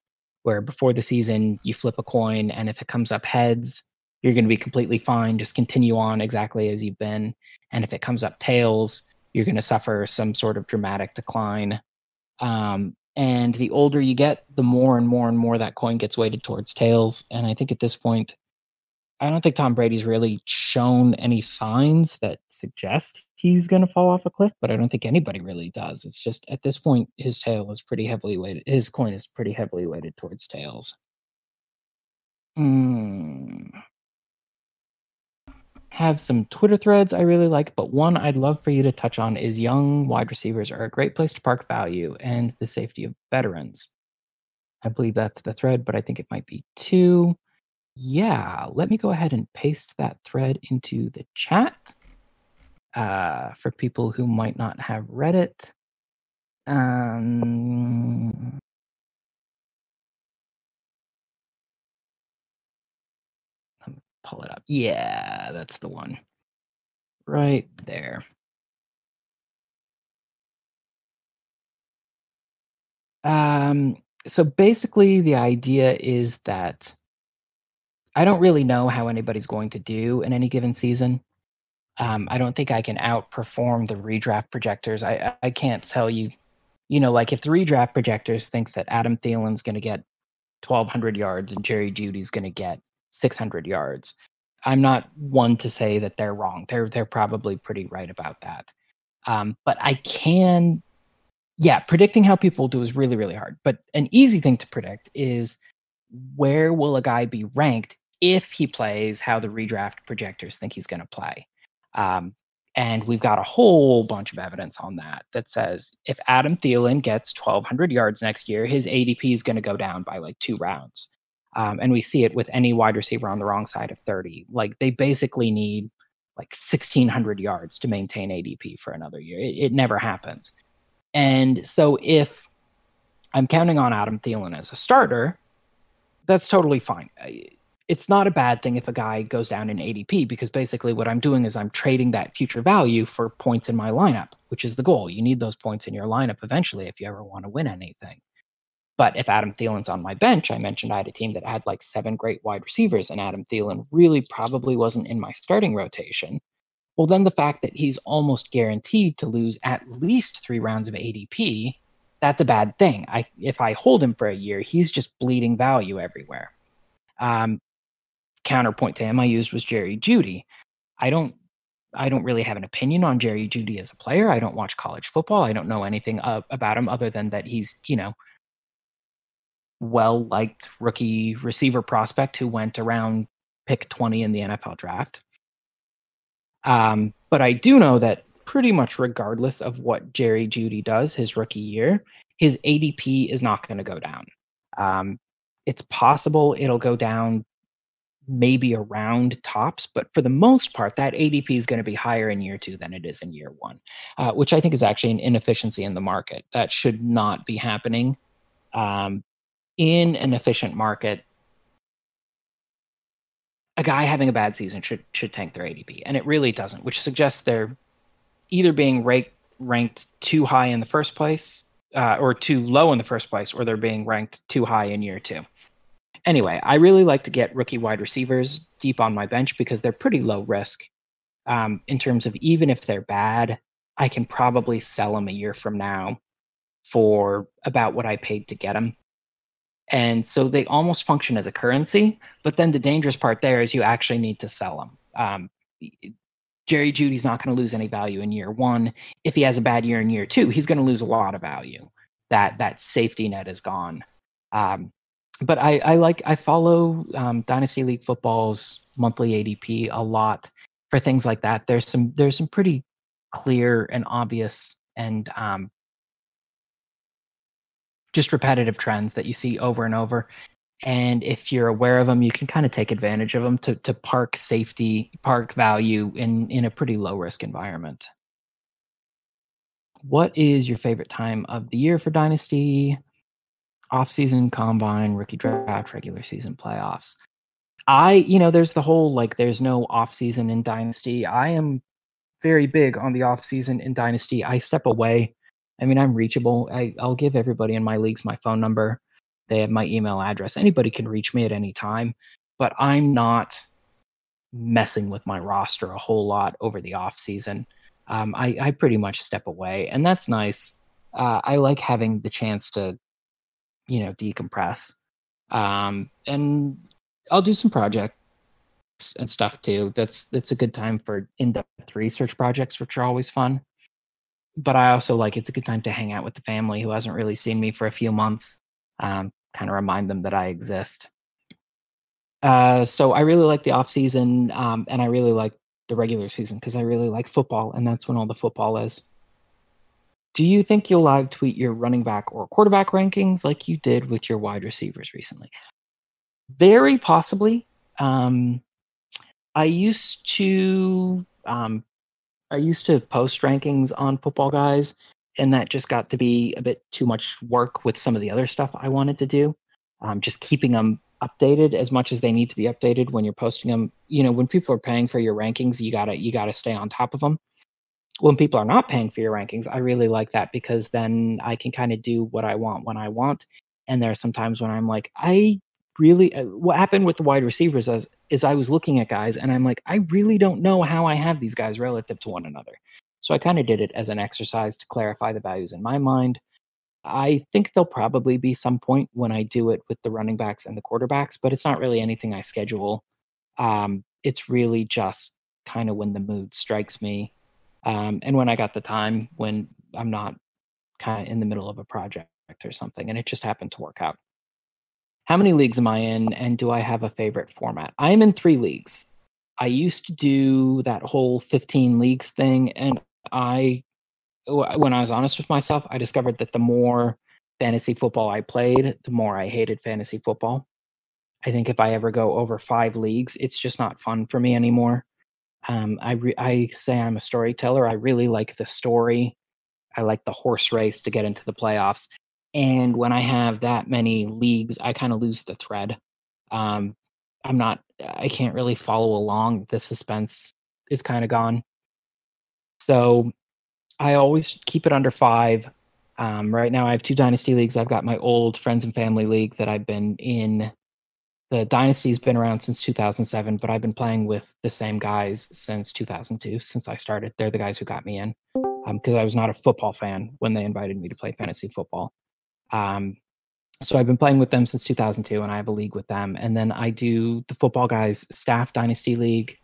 where before the season you flip a coin and if it comes up heads, you're going to be completely fine. Just continue on exactly as you've been. And if it comes up tails, you're going to suffer some sort of dramatic decline. Um, and the older you get, the more and more and more that coin gets weighted towards tails. And I think at this point, I don't think Tom Brady's really shown any signs that suggest he's going to fall off a cliff, but I don't think anybody really does. It's just at this point, his tail is pretty heavily weighted. His coin is pretty heavily weighted towards tails. Hmm have some Twitter threads I really like, but one I'd love for you to touch on is young wide receivers are a great place to park value and the safety of veterans. I believe that's the thread, but I think it might be two. Yeah, let me go ahead and paste that thread into the chat uh, for people who might not have read it. Um, pull it up. Yeah, that's the one. Right there. Um, so basically, the idea is that I don't really know how anybody's going to do in any given season. Um, I don't think I can outperform the redraft projectors. I I can't tell you, you know, like if the redraft projectors think that Adam Thielen's going to get 1,200 yards and Jerry Jeudy's going to get 600 yards. I'm not one to say that they're wrong. They're they're probably pretty right about that. Um, but I can, yeah, predicting how people do is really really hard. But an easy thing to predict is where will a guy be ranked if he plays how the redraft projectors think he's going to play. Um, and we've got a whole bunch of evidence on that that says if Adam Thielen gets 1,200 yards next year, his ADP is going to go down by like two rounds. Um, and we see it with any wide receiver on the wrong side of 30. Like they basically need like 1600 yards to maintain ADP for another year. It, it never happens. And so if I'm counting on Adam Thielen as a starter, that's totally fine. It's not a bad thing if a guy goes down in ADP because basically what I'm doing is I'm trading that future value for points in my lineup, which is the goal. You need those points in your lineup eventually if you ever want to win anything. But if Adam Thielen's on my bench, I mentioned I had a team that had like seven great wide receivers, and Adam Thielen really probably wasn't in my starting rotation. Well, then the fact that he's almost guaranteed to lose at least three rounds of ADP, that's a bad thing. I if I hold him for a year, he's just bleeding value everywhere. Um, counterpoint to him I used was Jerry Jeudy. I don't I don't really have an opinion on Jerry Jeudy as a player. I don't watch college football. I don't know anything about him other than that he's, you know, well liked rookie receiver prospect who went around pick 20 in the NFL draft. Um, but I do know that pretty much regardless of what Jerry Jeudy does his rookie year, his ADP is not going to go down. Um, it's possible it'll go down maybe around tops, but for the most part, that ADP is going to be higher in year two than it is in year one, uh, which I think is actually an inefficiency in the market. That should not be happening. Um, in an efficient market, a guy having a bad season should should tank their ADP, and it really doesn't, which suggests they're either being ranked ranked too high in the first place, uh, or too low in the first place, or they're being ranked too high in year two. anyway, I really like to get rookie wide receivers deep on my bench because they're pretty low risk um, in terms of even if they're bad, I can probably sell them a year from now for about what I paid to get them. And so they almost function as a currency. But then the dangerous part there is you actually need to sell them. Um, Jerry Jeudy's not going to lose any value in year one. If he has a bad year in year two, he's going to lose a lot of value. That that safety net is gone. Um, but I, I like I follow um, Dynasty League Football's monthly ADP a lot for things like that. There's some there's some pretty clear and obvious and um, just repetitive trends that you see over and over. And if you're aware of them, you can kind of take advantage of them to, to park safety, park value in, in a pretty low risk environment. What is your favorite time of the year for Dynasty? Off season, combine, rookie draft, regular season playoffs. I, you know, there's the whole like there's no off season in Dynasty. I am very big on the off season in Dynasty. I step away I mean, I'm reachable. I, I'll give everybody in my leagues my phone number. They have my email address. Anybody can reach me at any time, but I'm not messing with my roster a whole lot over the off season. Um, I, I pretty much step away, and that's nice. Uh, I like having the chance to, you know, decompress. Um, and I'll do some projects and stuff too. That's that's a good time for in-depth research projects, which are always fun but I also like it's a good time to hang out with the family who hasn't really seen me for a few months. Um, kind of remind them that I exist. Uh, so I really like the off season, um, and I really like the regular season because I really like football, and that's when all the football is. Do you think you'll live tweet your running back or quarterback rankings like you did with your wide receivers recently? Very possibly. Um, I used to um, I used to post rankings on football guys, and that just got to be a bit too much work with some of the other stuff I wanted to do. Um, just keeping them updated as much as they need to be updated when you're posting them. You know, when people are paying for your rankings, you gotta you gotta stay on top of them. When people are not paying for your rankings, I really like that because then I can kind of do what I want when I want. And there are some times when I'm like, I really uh, what happened with the wide receivers is, is I was looking at guys and I'm like, I really don't know how I have these guys relative to one another. So I kind of did it as an exercise to clarify the values in my mind. I think there'll probably be some point when I do it with the running backs and the quarterbacks, but it's not really anything I schedule. Um, it's really just kind of when the mood strikes me um, and when I got the time when I'm not kind of in the middle of a project or something, and it just happened to work out how many leagues am I in, and do I have a favorite format? I am in three leagues. I used to do that whole 15 leagues thing, and I, when I was honest with myself, I discovered that the more fantasy football I played, the more I hated fantasy football. I think if I ever go over five leagues, it's just not fun for me anymore. Um, I re- I say I'm a storyteller. I really like the story. I like the horse race to get into the playoffs. And when I have that many leagues, I kind of lose the thread. Um, I'm not, I can't really follow along. The suspense is kind of gone. So I always keep it under five. Um, right now, I have two dynasty leagues. I've got my old friends and family league that I've been in. The dynasty's been around since 2007, but I've been playing with the same guys since 2002, since I started. They're the guys who got me in because um, I was not a football fan when they invited me to play fantasy football. Um, so I've been playing with them since 2002, and I have a league with them. And then I do the Football Guys Staff Dynasty League,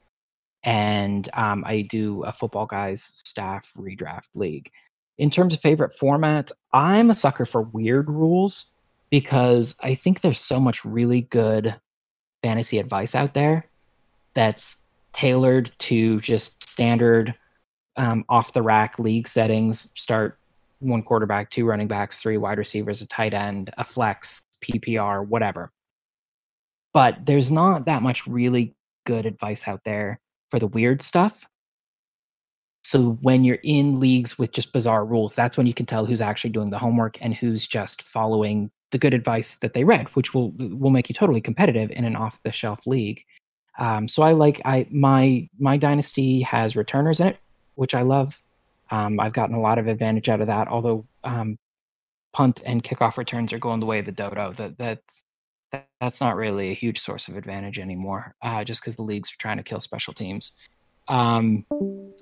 and um, I do a Football Guys Staff Redraft League. In terms of favorite format, I'm a sucker for weird rules because I think there's so much really good fantasy advice out there that's tailored to just standard um, off the rack league settings. Start one quarterback, two running backs, three wide receivers, a tight end, a flex, PPR, whatever. But there's not that much really good advice out there for the weird stuff. So when you're in leagues with just bizarre rules, that's when you can tell who's actually doing the homework and who's just following the good advice that they read, which will will make you totally competitive in an off the shelf league. Um, so I like I my my dynasty has returners in it, which I love. Um, I've gotten a lot of advantage out of that, although um, punt and kickoff returns are going the way of the dodo. That that's that, that's not really a huge source of advantage anymore, uh, just because the leagues are trying to kill special teams. Um,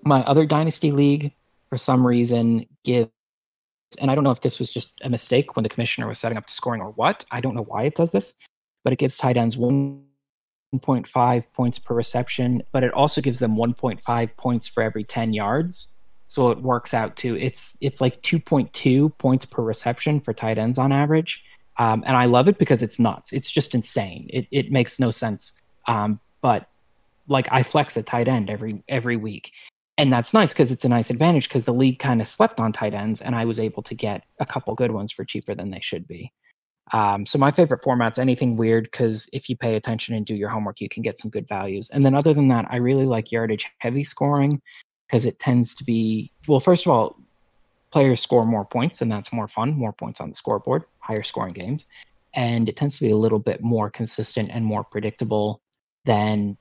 my other dynasty league, for some reason, gives, and I don't know if this was just a mistake when the commissioner was setting up the scoring or what. I don't know why it does this, but it gives tight ends 1.5 points per reception, but it also gives them 1.5 points for every 10 yards. So it works out to it's it's like 2.2 points per reception for tight ends on average. Um, and I love it because it's nuts. It's just insane. It it makes no sense. Um, but like I flex a tight end every every week, and that's nice because it's a nice advantage because the league kind of slept on tight ends, and I was able to get a couple good ones for cheaper than they should be. Um, so my favorite format's anything weird because if you pay attention and do your homework, you can get some good values. And then other than that, I really like yardage heavy scoring because it tends to be well. First of all, players score more points, and that's more fun. More points on the scoreboard, higher scoring games, and it tends to be a little bit more consistent and more predictable than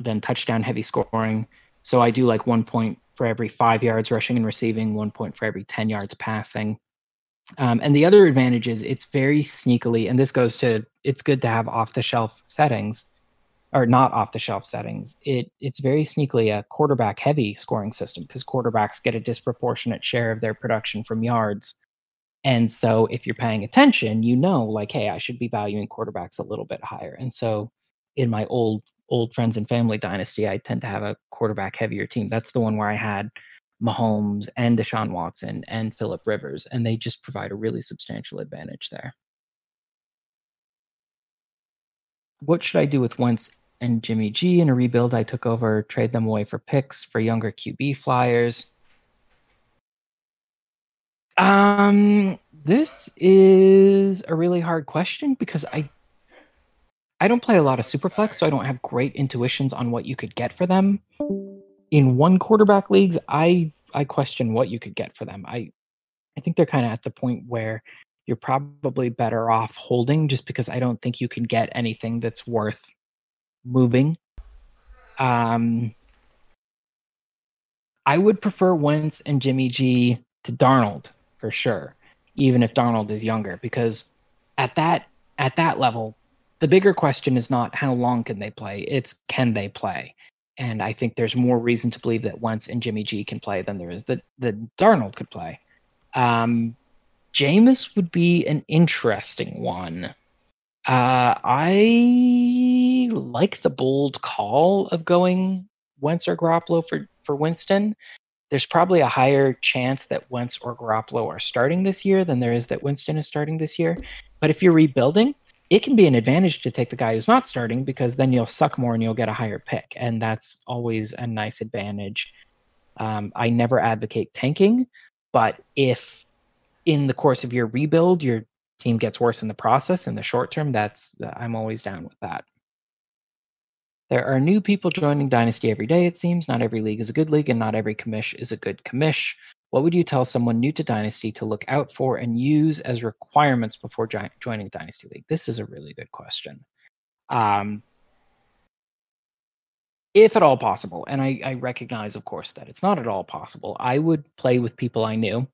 than touchdown heavy scoring. So I do like one point for every five yards rushing and receiving, one point for every 10 yards passing. Um, and the other advantage is it's very sneakily, and this goes to it's good to have off the shelf settings or not off the shelf settings. It it's very sneakily a quarterback heavy scoring system because quarterbacks get a disproportionate share of their production from yards. And so if you're paying attention, you know like hey, I should be valuing quarterbacks a little bit higher. And so in my old old friends and family dynasty, I tend to have a quarterback heavier team. That's the one where I had Mahomes and Deshaun Watson and Philip Rivers, and they just provide a really substantial advantage there. What should I do with Wentz and Jimmy G in a rebuild? I took over, trade them away for picks for younger QB flyers. Um, this is a really hard question because I I don't play a lot of Superflex, so I don't have great intuitions on what you could get for them. In one quarterback leagues, I I question what you could get for them. I I think they're kind of at the point where you're probably better off holding just because I don't think you can get anything that's worth moving. Um, I would prefer Wentz and Jimmy G to Darnold for sure, even if Darnold is younger, because at that at that level, the bigger question is not how long can they play, it's can they play. And I think there's more reason to believe that Wentz and Jimmy G can play than there is that, that Darnold could play. Um, Jameis would be an interesting one. Uh, I like the bold call of going Wentz or Garoppolo for, for Winston. There's probably a higher chance that Wentz or Garoppolo are starting this year than there is that Winston is starting this year. But if you're rebuilding, it can be an advantage to take the guy who's not starting because then you'll suck more and you'll get a higher pick, and that's always a nice advantage. Um, I never advocate tanking, but if in the course of your rebuild your team gets worse in the process in the short term, that's I'm always down with that. There are new people joining Dynasty every day, it seems. Not every league is a good league, and not every commish is a good commish. What would you tell someone new to Dynasty to look out for and use as requirements before joining Dynasty League? This is a really good question. Um, if at all possible, and I, I, recognize, of course, that it's not at all possible, I would play with people I knew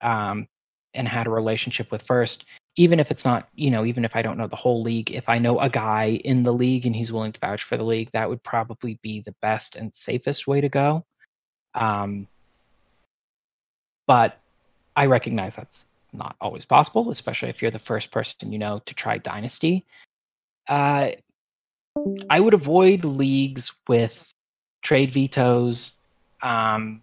um, and had a relationship with first, even if it's not, you know, even if I don't know the whole league, if I know a guy in the league and he's willing to vouch for the league, that would probably be the best and safest way to go. Um, but I recognize that's not always possible, especially if you're the first person you know to try Dynasty. Uh, I would avoid leagues with trade vetoes. Um,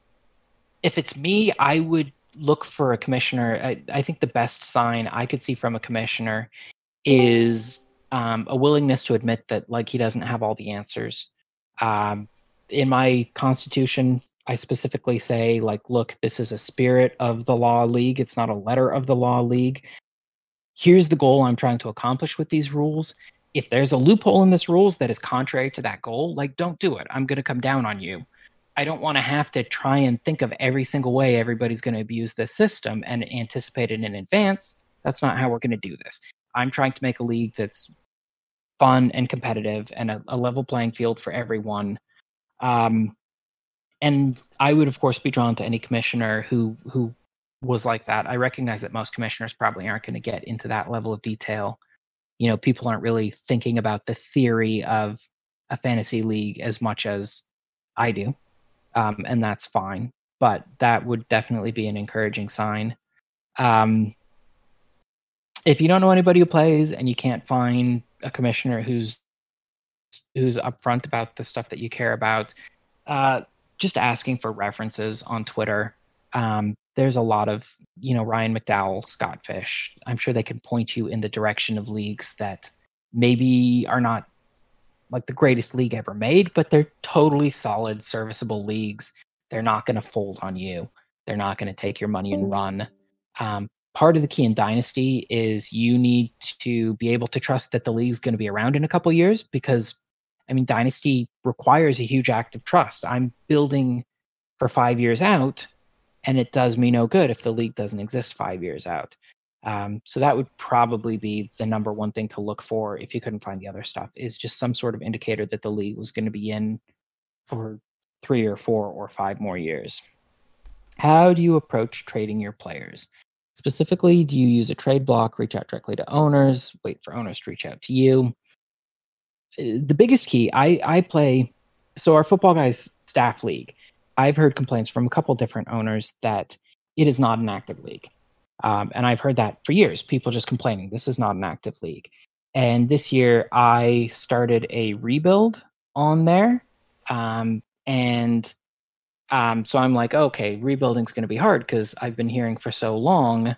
if it's me, I would look for a commissioner. I, I, think the best sign I could see from a commissioner is um, a willingness to admit that like he doesn't have all the answers. Um, in my constitution, I specifically say, like, look, this is a spirit of the law league. It's not a letter of the law league. Here's the goal I'm trying to accomplish with these rules. If there's a loophole in this rules that is contrary to that goal, like, don't do it. I'm going to come down on you. I don't want to have to try and think of every single way everybody's going to abuse this system and anticipate it in advance. That's not how we're going to do this. I'm trying to make a league that's fun and competitive and a, a level playing field for everyone. Um, and I would of course be drawn to any commissioner who who was like that. I recognize that most commissioners probably aren't going to get into that level of detail, you know, people aren't really thinking about the theory of a fantasy league as much as I do, um, and that's fine. But that would definitely be an encouraging sign. Um, if you don't know anybody who plays and you can't find a commissioner who's who's upfront about the stuff that you care about, uh, just asking for references on Twitter. Um, there's a lot of, you know, Ryan McDowell, Scott Fish. I'm sure they can point you in the direction of leagues that maybe are not like the greatest league ever made, but they're totally solid, serviceable leagues. They're not going to fold on you. They're not going to take your money and run. Um, part of the key in Dynasty is you need to be able to trust that the league's going to be around in a couple years because, I mean, Dynasty requires a huge act of trust. I'm building for five years out, and it does me no good if the league doesn't exist five years out. Um, so that would probably be the number one thing to look for if you couldn't find the other stuff is just some sort of indicator that the league was going to be in for three or four or five more years. How do you approach trading your players? Specifically, do you use a trade block, reach out directly to owners, wait for owners to reach out to you? Uh, the biggest key, I, I play, so our football guys staff league, I've heard complaints from a couple different owners that it is not an active league. Um, and I've heard that for years, people just complaining, this is not an active league. And this year I started a rebuild on there. Um, and um, so I'm like, okay, rebuilding's going to be hard because I've been hearing for so long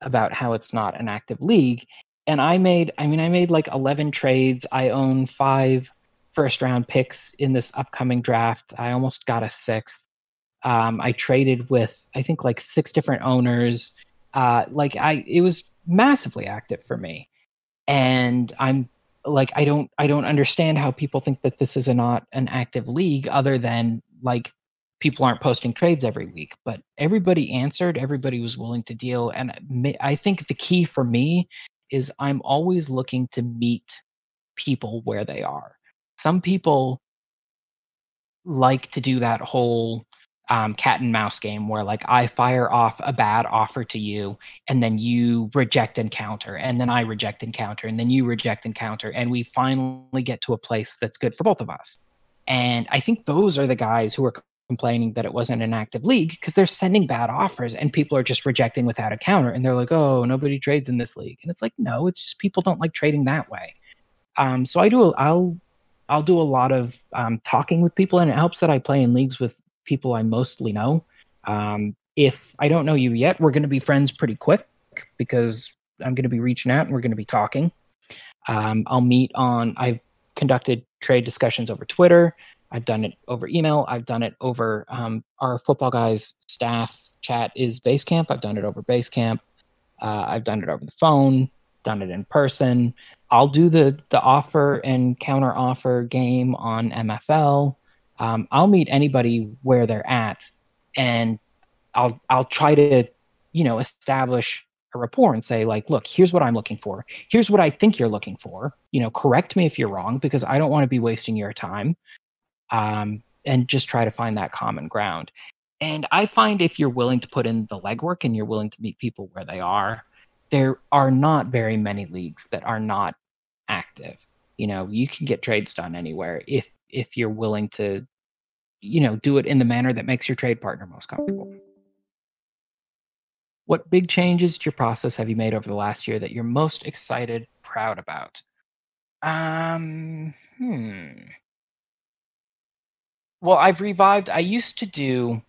about how it's not an active league. And I made, I mean, I made like 11 trades. I own five first round picks in this upcoming draft. I almost got a sixth. Um, I traded with, I think, like six different owners. Uh, like I, it was massively active for me. And I'm like, I don't, I don't understand how people think that this is a not an active league other than like people aren't posting trades every week, but everybody answered, everybody was willing to deal. And I think the key for me is I'm always looking to meet people where they are. Some people like to do that whole um, cat and mouse game where like I fire off a bad offer to you and then you reject and counter and then I reject and counter and then you reject and counter and we finally get to a place that's good for both of us. And I think those are the guys who are complaining that it wasn't an active league because they're sending bad offers and people are just rejecting without a counter and they're like oh nobody trades in this league and it's like no it's just people don't like trading that way um, so i do i'll i'll do a lot of um, talking with people and it helps that i play in leagues with people i mostly know um, if i don't know you yet we're going to be friends pretty quick because i'm going to be reaching out and we're going to be talking um, i'll meet on i've conducted trade discussions over twitter I've done it over email. I've done it over um, our football guys staff chat is Basecamp. I've done it over Basecamp. Uh, I've done it over the phone. Done it in person. I'll do the the offer and counter offer game on MFL. Um, I'll meet anybody where they're at, and I'll I'll try to you know establish a rapport and say like look here's what i'm looking for here's what i think you're looking for you know correct me if you're wrong because i don't want to be wasting your time um, and just try to find that common ground. And I find if you're willing to put in the legwork and you're willing to meet people where they are, there are not very many leagues that are not active. You know, you can get trades done anywhere if if you're willing to, you know, do it in the manner that makes your trade partner most comfortable. What big changes to your process have you made over the last year that you're most excited, proud about? Um, hmm well, I've revived. I used to do.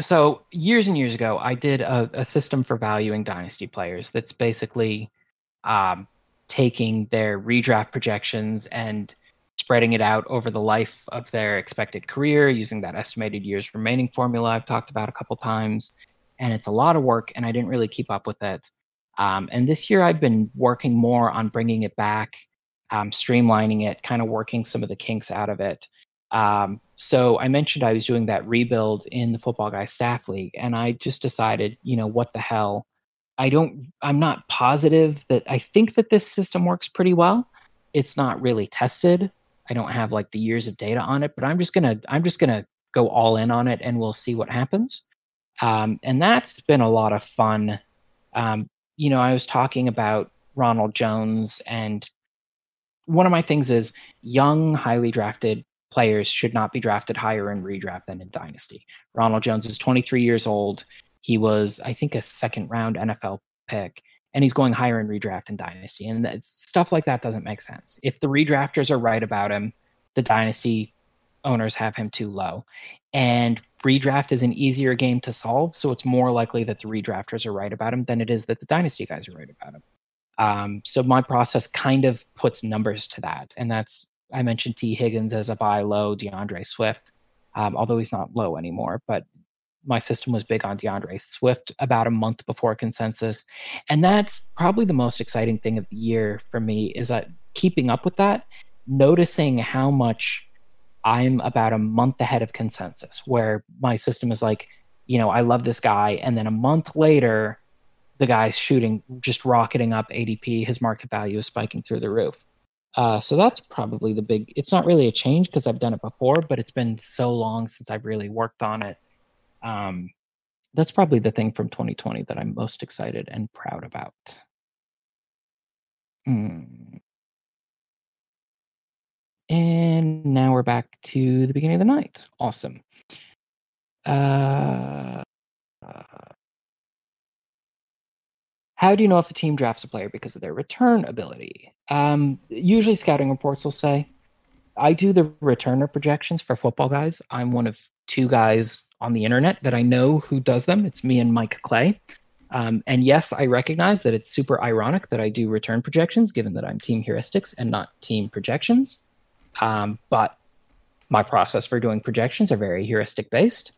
So years and years ago, I did a, a system for valuing dynasty players. That's basically um, taking their redraft projections and spreading it out over the life of their expected career using that estimated years remaining formula I've talked about a couple times. And it's a lot of work, and I didn't really keep up with it. Um, and this year, I've been working more on bringing it back, um, streamlining it, kind of working some of the kinks out of it. Um, so I mentioned I was doing that rebuild in the Football Guy Staff League, and I just decided, you know, what the hell. I don't, I'm not positive that I think that this system works pretty well. It's not really tested. I don't have like the years of data on it, but I'm just gonna, I'm just gonna go all in on it, and we'll see what happens. Um, and that's been a lot of fun. Um, you know, I was talking about Ronald Jones. And one of my things is young, highly drafted players should not be drafted higher in redraft than in dynasty. Ronald Jones is 23 years old. He was, I think, a second round NFL pick, and he's going higher in redraft and dynasty. And that, stuff like that doesn't make sense. If the redrafters are right about him, the dynasty owners have him too low. And redraft is an easier game to solve, so it's more likely that the redrafters are right about him than it is that the dynasty guys are right about him. Um, so my process kind of puts numbers to that, and that's I mentioned Tee Higgins as a buy low, D'Andre Swift, um, although he's not low anymore. But my system was big on D'Andre Swift about a month before consensus, and that's probably the most exciting thing of the year for me is that keeping up with that, noticing how much I'm about a month ahead of consensus, where my system is like, you know, I love this guy, and then a month later, the guy's shooting, just rocketing up ADP. His market value is spiking through the roof. Uh, so that's probably the big. It's not really a change because I've done it before, but it's been so long since I've really worked on it. Um, that's probably the thing from 2020 that I'm most excited and proud about. Hmm. And now we're back to the beginning of the night. Awesome. Uh, how do you know if a team drafts a player because of their return ability? Um, usually, scouting reports will say. I do the returner projections for football guys. I'm one of two guys on the internet that I know who does them. It's me and Mike Clay. Um, and yes, I recognize that it's super ironic that I do return projections, given that I'm team heuristics and not team projections. Um, but my process for doing projections are very heuristic based.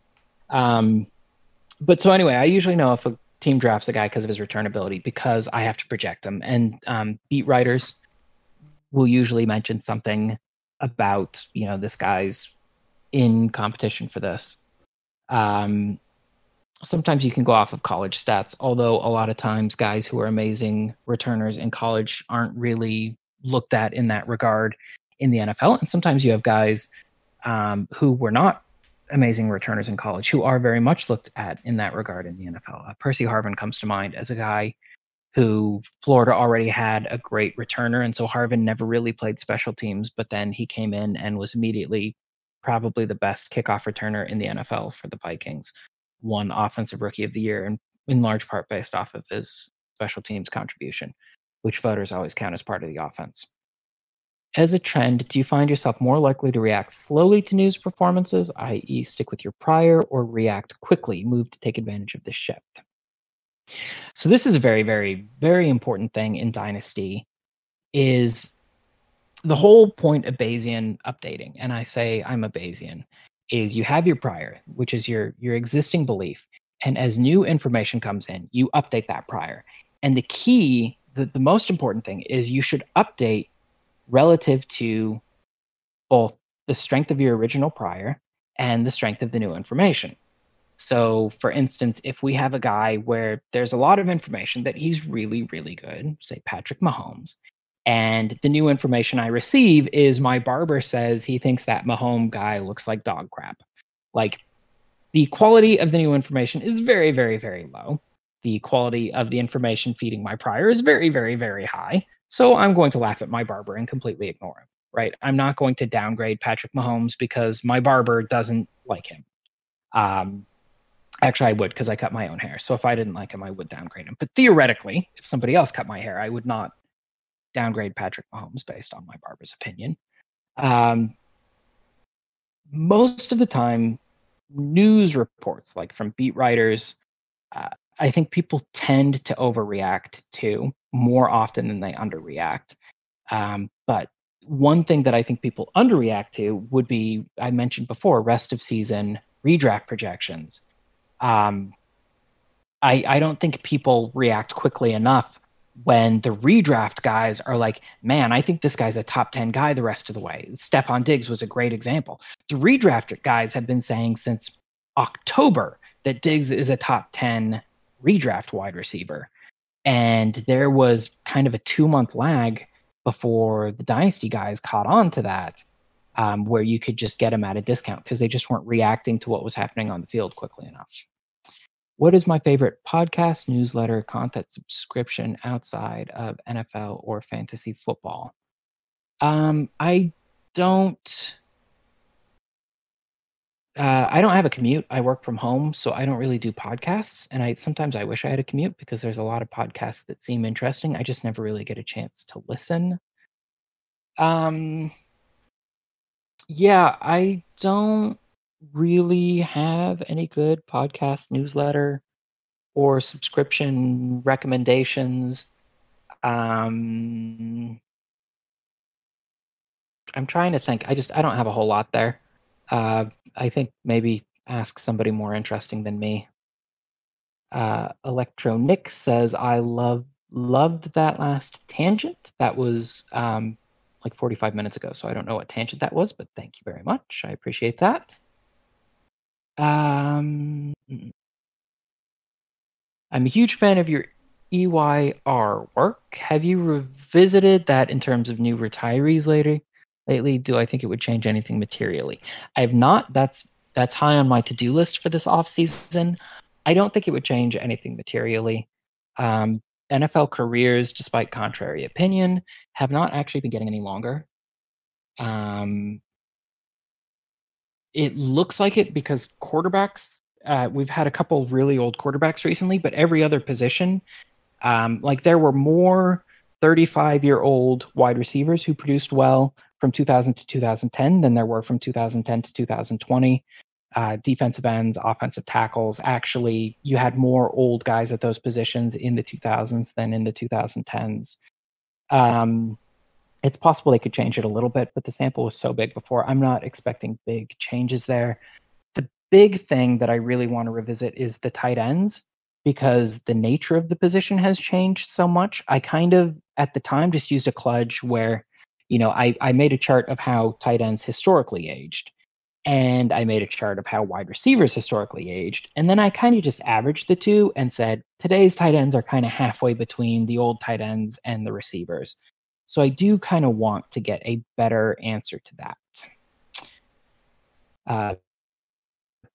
Um, but so anyway, I usually know if a team drafts a guy because of his return ability because I have to project him. And um, beat writers will usually mention something about you know this guy's in competition for this. Um, sometimes you can go off of college stats, although a lot of times guys who are amazing returners in college aren't really looked at in that regard in the NFL. And sometimes you have guys um, who were not amazing returners in college who are very much looked at in that regard in the NFL. Uh, Percy Harvin comes to mind as a guy who Florida already had a great returner. And so Harvin never really played special teams, but then he came in and was immediately probably the best kickoff returner in the NFL for the Vikings. Won Offensive Rookie of the Year, and in large part based off of his special teams contribution, which voters always count as part of the offense. As a trend, do you find yourself more likely to react slowly to news performances, i.e., stick with your prior, or react quickly, move to take advantage of the shift? So this is a very, very, very important thing in Dynasty. Is the whole point of Bayesian updating, and I say I'm a Bayesian, is you have your prior, which is your your existing belief, and as new information comes in, you update that prior. And the key, the, the most important thing is you should update relative to both the strength of your original prior and the strength of the new information. So, for instance, if we have a guy where there's a lot of information that he's really, really good, say Patrick Mahomes, and the new information I receive is my barber says he thinks that Mahomes guy looks like dog crap. Like the quality of the new information is very, very, very low. The quality of the information feeding my prior is very, very, very high. So I'm going to laugh at my barber and completely ignore him, right? I'm not going to downgrade Patrick Mahomes because my barber doesn't like him. Um, actually, I would because I cut my own hair. So if I didn't like him, I would downgrade him. But theoretically, if somebody else cut my hair, I would not downgrade Patrick Mahomes based on my barber's opinion. Um, most of the time, news reports, like from beat writers, uh, I think people tend to overreact to more often than they underreact. Um, but one thing that I think people underreact to would be I mentioned before rest of season redraft projections. Um, I, I don't think people react quickly enough when the redraft guys are like, man, I think this guy's a top 10 guy the rest of the way. Stefon Diggs was a great example. The redraft guys have been saying since October that Diggs is a top 10 redraft wide receiver. And there was kind of a two month lag before the dynasty guys caught on to that, um, where you could just get them at a discount because they just weren't reacting to what was happening on the field quickly enough. What is my favorite podcast, newsletter, content subscription outside of NFL or fantasy football? Um, I don't. Uh, I don't have a commute. I work from home, so I don't really do podcasts. And I sometimes I wish I had a commute because there's a lot of podcasts that seem interesting. I just never really get a chance to listen. Um, yeah, I don't really have any good podcast newsletter or subscription recommendations. Um, I'm trying to think. I just I don't have a whole lot there. Uh, I think maybe ask somebody more interesting than me. Uh, Electro Nick says I love loved that last tangent. That was um, like 45 minutes ago, so I don't know what tangent that was, but thank you very much. I appreciate that. Um, I'm a huge fan of your EYR work. Have you revisited that in terms of new retirees lately? Lately, do I think it would change anything materially? I have not. That's that's high on my to-do list for this off season. I don't think it would change anything materially. Um, NFL careers, despite contrary opinion, have not actually been getting any longer. Um, it looks like it because quarterbacks, uh, we've had a couple really old quarterbacks recently, but every other position, um, like there were more 35 year old wide receivers who produced well from 2000 to 2010 than there were from 2010 to 2020. Uh, defensive ends, offensive tackles. Actually, you had more old guys at those positions in the 2000s than in the 2010s. Um, it's possible they could change it a little bit, but the sample was so big before. I'm not expecting big changes there. The big thing that I really want to revisit is the tight ends because the nature of the position has changed so much. I kind of, at the time, just used a kludge where, you know, I, I made a chart of how tight ends historically aged and I made a chart of how wide receivers historically aged. And then I kind of just averaged the two and said, today's tight ends are kind of halfway between the old tight ends and the receivers. So I do kind of want to get a better answer to that. Uh,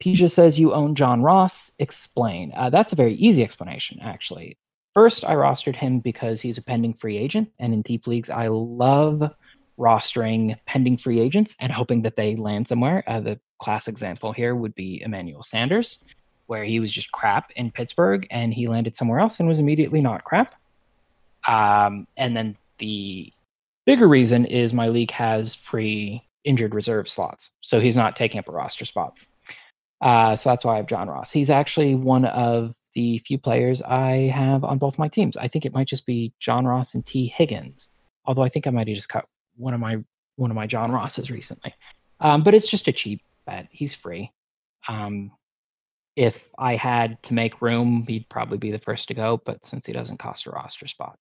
Pija says you own John Ross. Explain. Uh, that's a very easy explanation, actually. First, I rostered him because he's a pending free agent, and in deep leagues, I love rostering pending free agents and hoping that they land somewhere. Uh, the class example here would be Emmanuel Sanders, where he was just crap in Pittsburgh and he landed somewhere else and was immediately not crap. Um, and then the bigger reason is my league has free injured reserve slots, so he's not taking up a roster spot. Uh, so that's why I have John Ross. He's actually one of the few players I have on both my teams. I think it might just be John Ross and Tee Higgins, although I think I might have just cut one of my one of my John Rosses recently. Um, but it's just a cheap bet. He's free. Um, if I had to make room, he'd probably be the first to go. But since he doesn't cost a roster spot,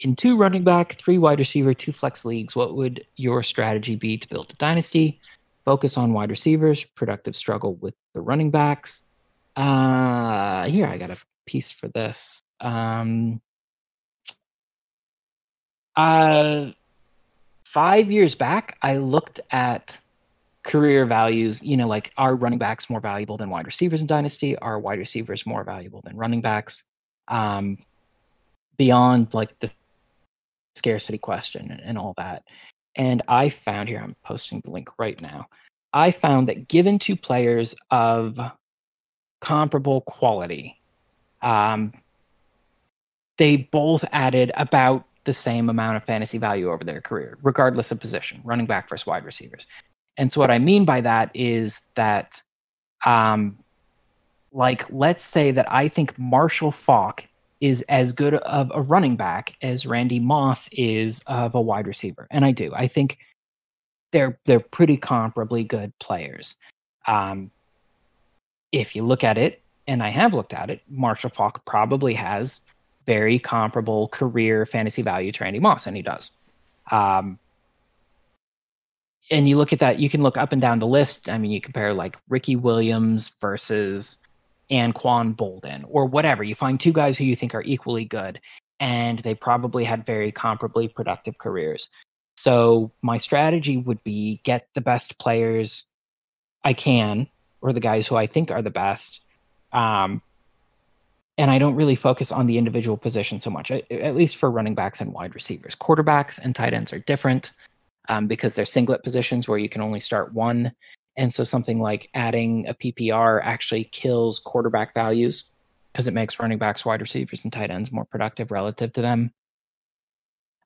in two running back, three wide receiver, two flex leagues, what would your strategy be to build a dynasty? Focus on wide receivers, productive struggle with the running backs. Uh, here, I got a piece for this. Um, uh, five years back, I looked at career values, you know, like are running backs more valuable than wide receivers in Dynasty? Are wide receivers more valuable than running backs? Um, beyond like the scarcity question and, and all that. And I found here, I'm posting the link right now. I found that given to players of comparable quality, um, they both added about the same amount of fantasy value over their career, regardless of position, running back versus wide receivers. And so, what I mean by that is that, um, like, let's say that I think Marshall Faulk is as good of a running back as Randy Moss is of a wide receiver, and I do. I think they're they're pretty comparably good players. Um, if you look at it, and I have looked at it, Marshall Faulk probably has very comparable career fantasy value to Randy Moss, and he does. Um, and you look at that, you can look up and down the list. I mean, you compare like Ricky Williams versus Anquan Boldin or whatever. You find two guys who you think are equally good, and they probably had very comparably productive careers. So my strategy would be get the best players I can, or the guys who I think are the best, um, and I don't really focus on the individual position so much, at least for running backs and wide receivers. Quarterbacks and tight ends are different um, because they're singlet positions where you can only start one. And so something like adding a PPR actually kills quarterback values because it makes running backs, wide receivers, and tight ends more productive relative to them.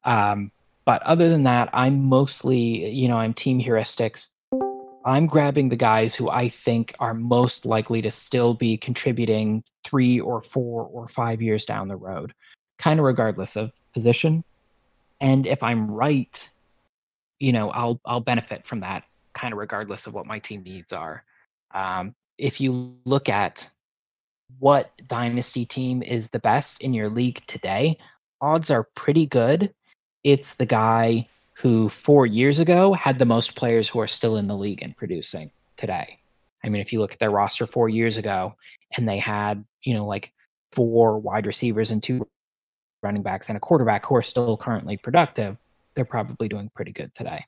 Um, but other than that, I'm mostly, you know, I'm team heuristics. I'm grabbing the guys who I think are most likely to still be contributing three or four or five years down the road, kind of regardless of position. And if I'm right, you know, I'll I'll benefit from that kind of regardless of what my team needs are. Um, if you look at what dynasty team is the best in your league today, odds are pretty good. It's the guy who four years ago had the most players who are still in the league and producing today. I mean, if you look at their roster four years ago and they had, you know, like four wide receivers and two running backs and a quarterback who are still currently productive, they're probably doing pretty good today.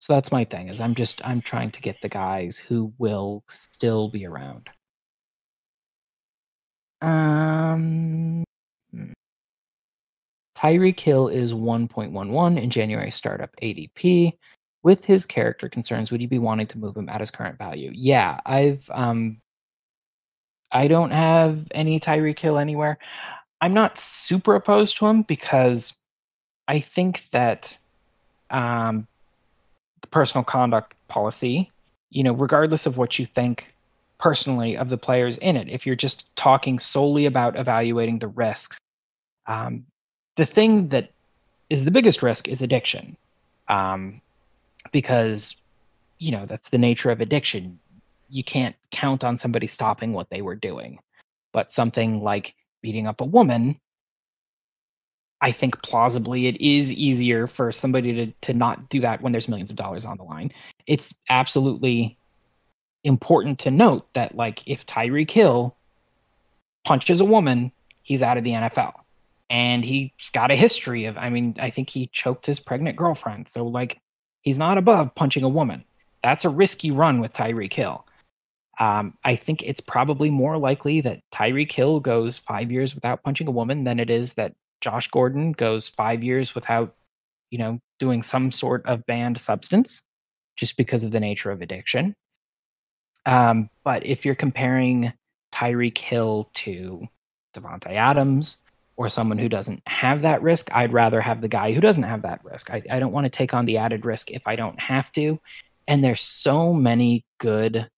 So that's my thing is I'm just I'm trying to get the guys who will still be around. Um hmm. Tyreek Hill is 1.11 in January startup ADP. With his character concerns, would you be wanting to move him at his current value? Yeah, I've um I don't have any Tyreek Hill anywhere. I'm not super opposed to him because I think that um, the personal conduct policy, you know, regardless of what you think personally of the players in it, if you're just talking solely about evaluating the risks, um, the thing that is the biggest risk is addiction, um, because you know that's the nature of addiction. You can't count on somebody stopping what they were doing, but something like beating up a woman I think plausibly it is easier for somebody to to not do that when there's millions of dollars on the line. It's absolutely important to note that like if Tyreek Hill punches a woman, he's out of the NFL. And he's got a history of I mean, I think he choked his pregnant girlfriend. So like he's not above punching a woman. That's a risky run with Tyreek Hill. Um, I think it's probably more likely that Tyreek Hill goes five years without punching a woman than it is that Josh Gordon goes five years without, you know, doing some sort of banned substance just because of the nature of addiction. Um, but if you're comparing Tyreek Hill to Davante Adams or someone who doesn't have that risk, I'd rather have the guy who doesn't have that risk. I, I don't want to take on the added risk if I don't have to. And there's so many good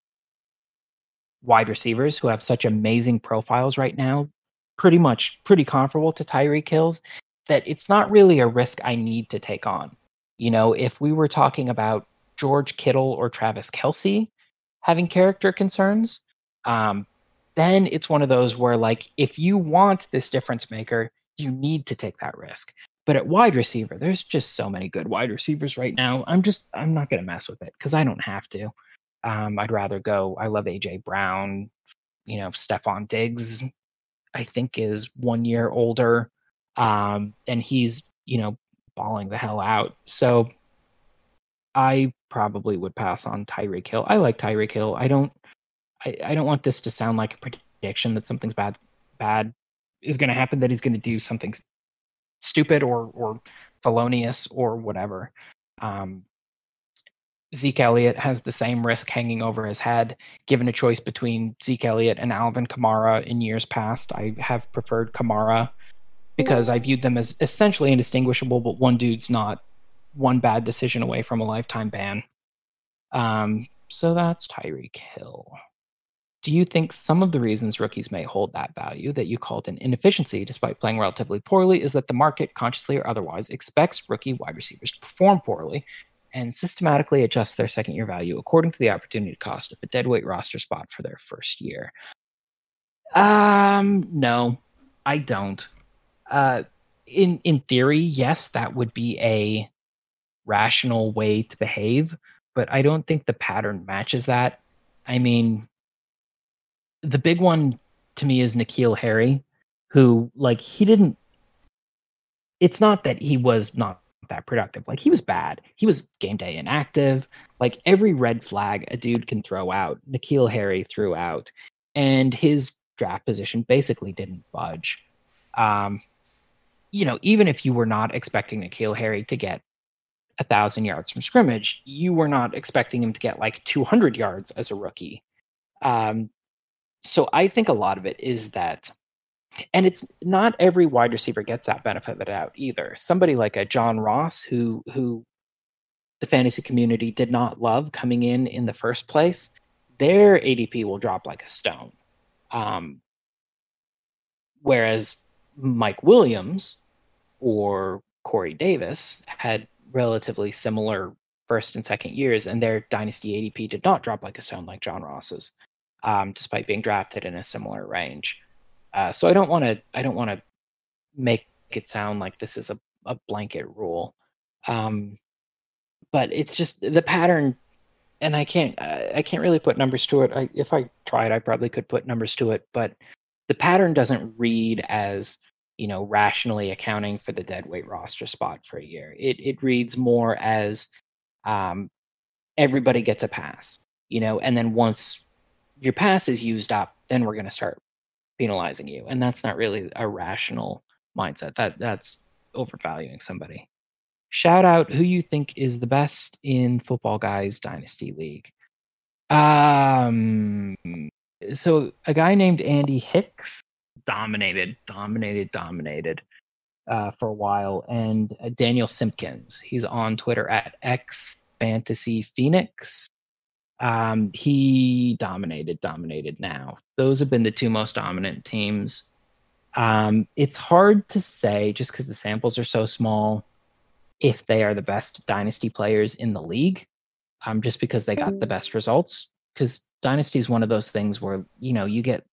wide receivers who have such amazing profiles right now pretty much pretty comparable to Tyreek Hill's that it's not really a risk I need to take on. You know, if we were talking about George Kittle or Travis Kelce having character concerns, um, then it's one of those where, like, if you want this difference maker, you need to take that risk. But at wide receiver, there's just so many good wide receivers right now. I'm just, I'm not going to mess with it because I don't have to. Um, I'd rather go. I love AJ Brown, you know, Stefon Diggs, I think is one year older, um, and he's you know balling the hell out. So I probably would pass on Tyreek Hill. I like Tyreek Hill. I don't. I, I don't want this to sound like a prediction that something's bad bad is going to happen. That he's going to do something stupid or or felonious or whatever. Um, Zeke Elliott has the same risk hanging over his head. Given a choice between Zeke Elliott and Alvin Kamara in years past, I have preferred Kamara because I viewed them as essentially indistinguishable, but one dude's not one bad decision away from a lifetime ban. Um, so that's Tyreek Hill. Do you think some of the reasons rookies may hold that value that you called an inefficiency despite playing relatively poorly is that the market, consciously or otherwise, expects rookie wide receivers to perform poorly and systematically adjust their second year value according to the opportunity cost of a deadweight roster spot for their first year. Um, no, I don't. Uh, in in theory, yes, that would be a rational way to behave, but I don't think the pattern matches that. I mean, the big one to me is N'Keal Harry, who like he didn't. It's not that he was not that productive. Like he was bad. He was game day inactive. Like every red flag a dude can throw out, N'Keal Harry threw out. And his draft position basically didn't budge. Um, you know, even if you were not expecting N'Keal Harry to get a thousand yards from scrimmage, you were not expecting him to get like 200 yards as a rookie. Um, so I think a lot of it is that, and it's not every wide receiver gets that benefit of the doubt either. Somebody like a John Ross, who who the fantasy community did not love coming in in the first place, their ADP will drop like a stone. Um, whereas Mike Williams or Corey Davis had relatively similar first and second years, and their dynasty ADP did not drop like a stone like John Ross's, um, despite being drafted in a similar range. Uh, so I don't want to I don't want to make it sound like this is a, a blanket rule, um, but it's just the pattern, and I can't I can't really put numbers to it. I, if I tried, I probably could put numbers to it, but the pattern doesn't read as you know, rationally accounting for the dead weight roster spot for a year. It it reads more as um, everybody gets a pass, you know, and then once your pass is used up, then we're going to start penalizing you, and that's not really a rational mindset. That that's overvaluing somebody. Shout out who you think is the best in Football Guys Dynasty League. Um, so a guy named Andy Hicks dominated, dominated, dominated uh, for a while. And uh, Daniel Simpkins, he's on Twitter at X Fantasy Phoenix. Um, he dominated, dominated now. Those have been the two most dominant teams. Um, it's hard to say just because the samples are so small if they are the best dynasty players in the league, um, just because they got the mm-hmm. best results. Because dynasty is one of those things where you know you get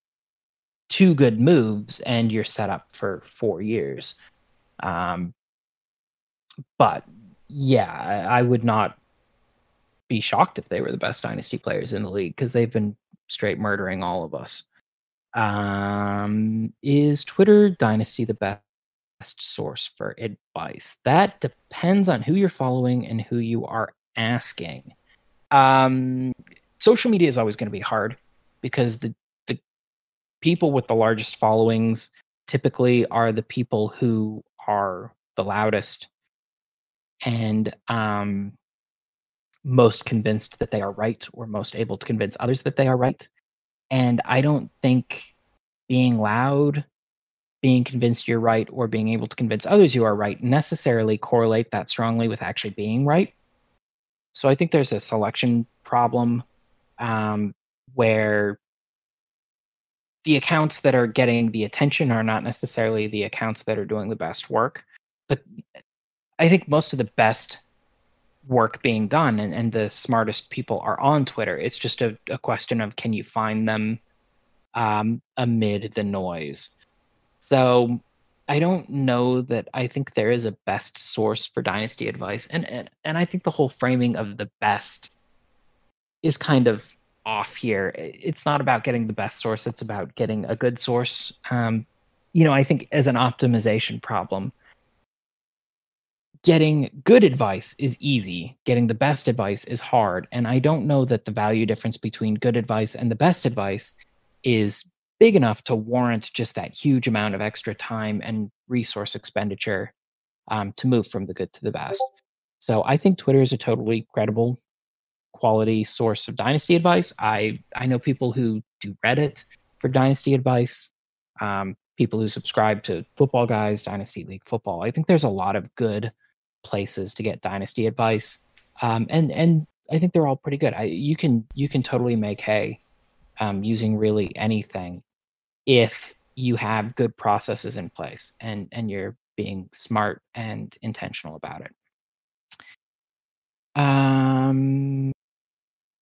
two good moves and you're set up for four years. Um, but yeah, I, I would not be shocked if they were the best dynasty players in the league because they've been straight murdering all of us. Um, is Twitter Dynasty the best source for advice? That depends on who you're following and who you are asking. Um, social media is always going to be hard because the people with the largest followings typically are the people who are the loudest and um, most convinced that they are right or most able to convince others that they are right. And I don't think being loud, being convinced you're right, or being able to convince others you are right necessarily correlate that strongly with actually being right. So I think there's a selection problem um, where the accounts that are getting the attention are not necessarily the accounts that are doing the best work. But I think most of the best work being done and, and the smartest people are on Twitter. It's just a, a question of can you find them um, amid the noise. So I don't know that I think there is a best source for dynasty advice. And, and and I think the whole framing of the best is kind of off here. It's not about getting the best source, it's about getting a good source. Um, you know, I think as an optimization problem, getting good advice is easy, getting the best advice is hard. And I don't know that the value difference between good advice and the best advice is big enough to warrant just that huge amount of extra time and resource expenditure um, to move from the good to the best. So I think Twitter is a totally credible quality source of dynasty advice. I I know people who do Reddit for dynasty advice. Um, people who subscribe to Football Guys, Dynasty League Football. I think there's a lot of good places to get dynasty advice, um, and and I think they're all pretty good. I, you can you can totally make hay um, using really anything if you have good processes in place and and you're being smart and intentional about it. Um,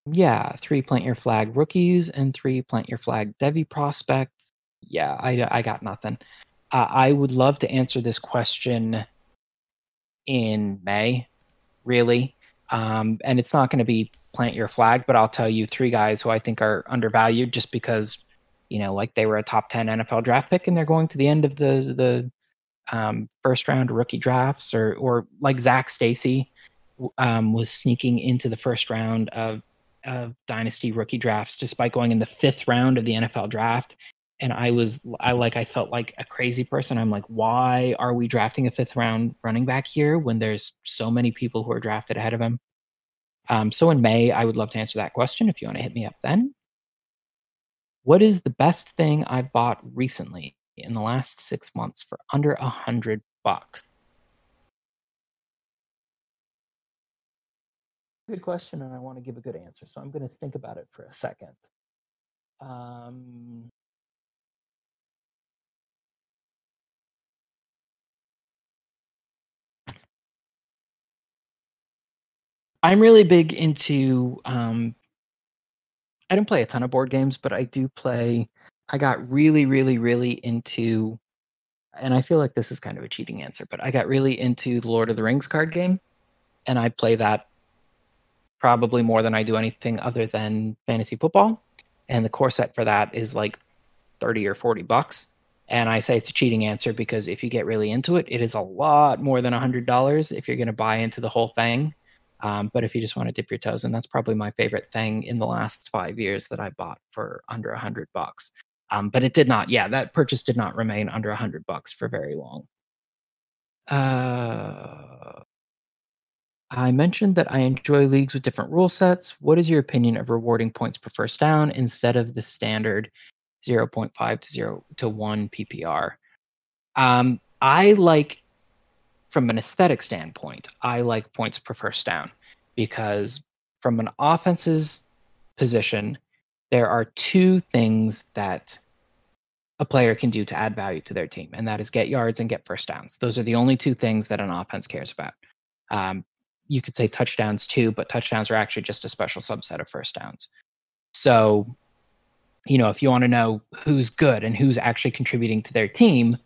yeah, three plant your flag rookies and three plant your flag Devy prospects. Yeah, I, I got nothing. Uh, I would love to answer this question in May, really. Um, and it's not going to be plant your flag, but I'll tell you three guys who I think are undervalued just because, you know, like they were a top 10 NFL draft pick and they're going to the end of the, the um, first round rookie drafts or, or like Zac Stacy um, was sneaking into the first round of of dynasty rookie drafts, despite going in the fifth round of the NFL draft. And I was I like I felt like a crazy person. I'm like, why are we drafting a fifth round running back here when there's so many people who are drafted ahead of him? Um, so in May, I would love to answer that question if you want to hit me up then. What is the best thing I've bought recently in the last six months for under a hundred bucks? Good question, and I want to give a good answer. So I'm going to think about it for a second. Um, I'm really big into. Um, I don't play a ton of board games, but I do play. I got really, really, really into, and I feel like this is kind of a cheating answer, but I got really into the Lord of the Rings card game, and I play that probably more than I do anything other than fantasy football. And the core set for that is like 30 or 40 bucks. And I say it's a cheating answer because if you get really into it, it is a lot more than $100 if you're going to buy into the whole thing. Um, but if you just want to dip your toes in, that's probably my favorite thing in the last five years that I bought for under a hundred bucks. Um, but it did not, yeah, that purchase did not remain under a hundred bucks for very long. Uh, I mentioned that I enjoy leagues with different rule sets. What is your opinion of rewarding points per first down instead of the standard 0.5 to 0 to 1 PPR? Um, I like from an aesthetic standpoint, I like points per first down because from an offense's position, there are two things that a player can do to add value to their team, and that is get yards and get first downs. Those are the only two things that an offense cares about. Um, you could say touchdowns too, but touchdowns are actually just a special subset of first downs. So, you know, if you want to know who's good and who's actually contributing to their team,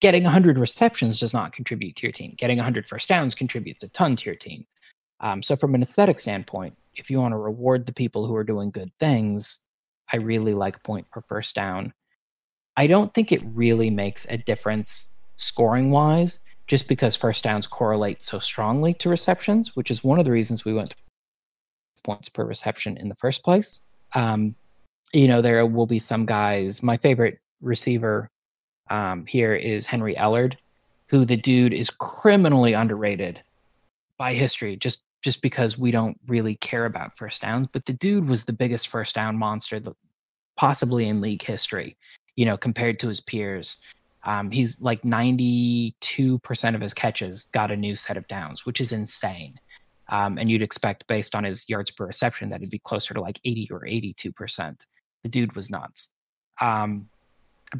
getting 100 receptions does not contribute to your team. Getting 100 first downs contributes a ton to your team. Um, so, from an aesthetic standpoint, if you want to reward the people who are doing good things, I really like point per first down. I don't think it really makes a difference scoring wise, just because first downs correlate so strongly to receptions, which is one of the reasons we went to points per reception in the first place. Um, you know, there will be some guys. My favorite receiver um, here is Henry Ellard, who the dude is criminally underrated by history, just just because we don't really care about first downs. But the dude was the biggest first down monster, possibly in league history. You know, compared to his peers. Um, he's like 92% of his catches got a new set of downs, which is insane. Um, and you'd expect, based on his yards per reception, that it'd be closer to like 80 or 82%. The dude was nuts. Um,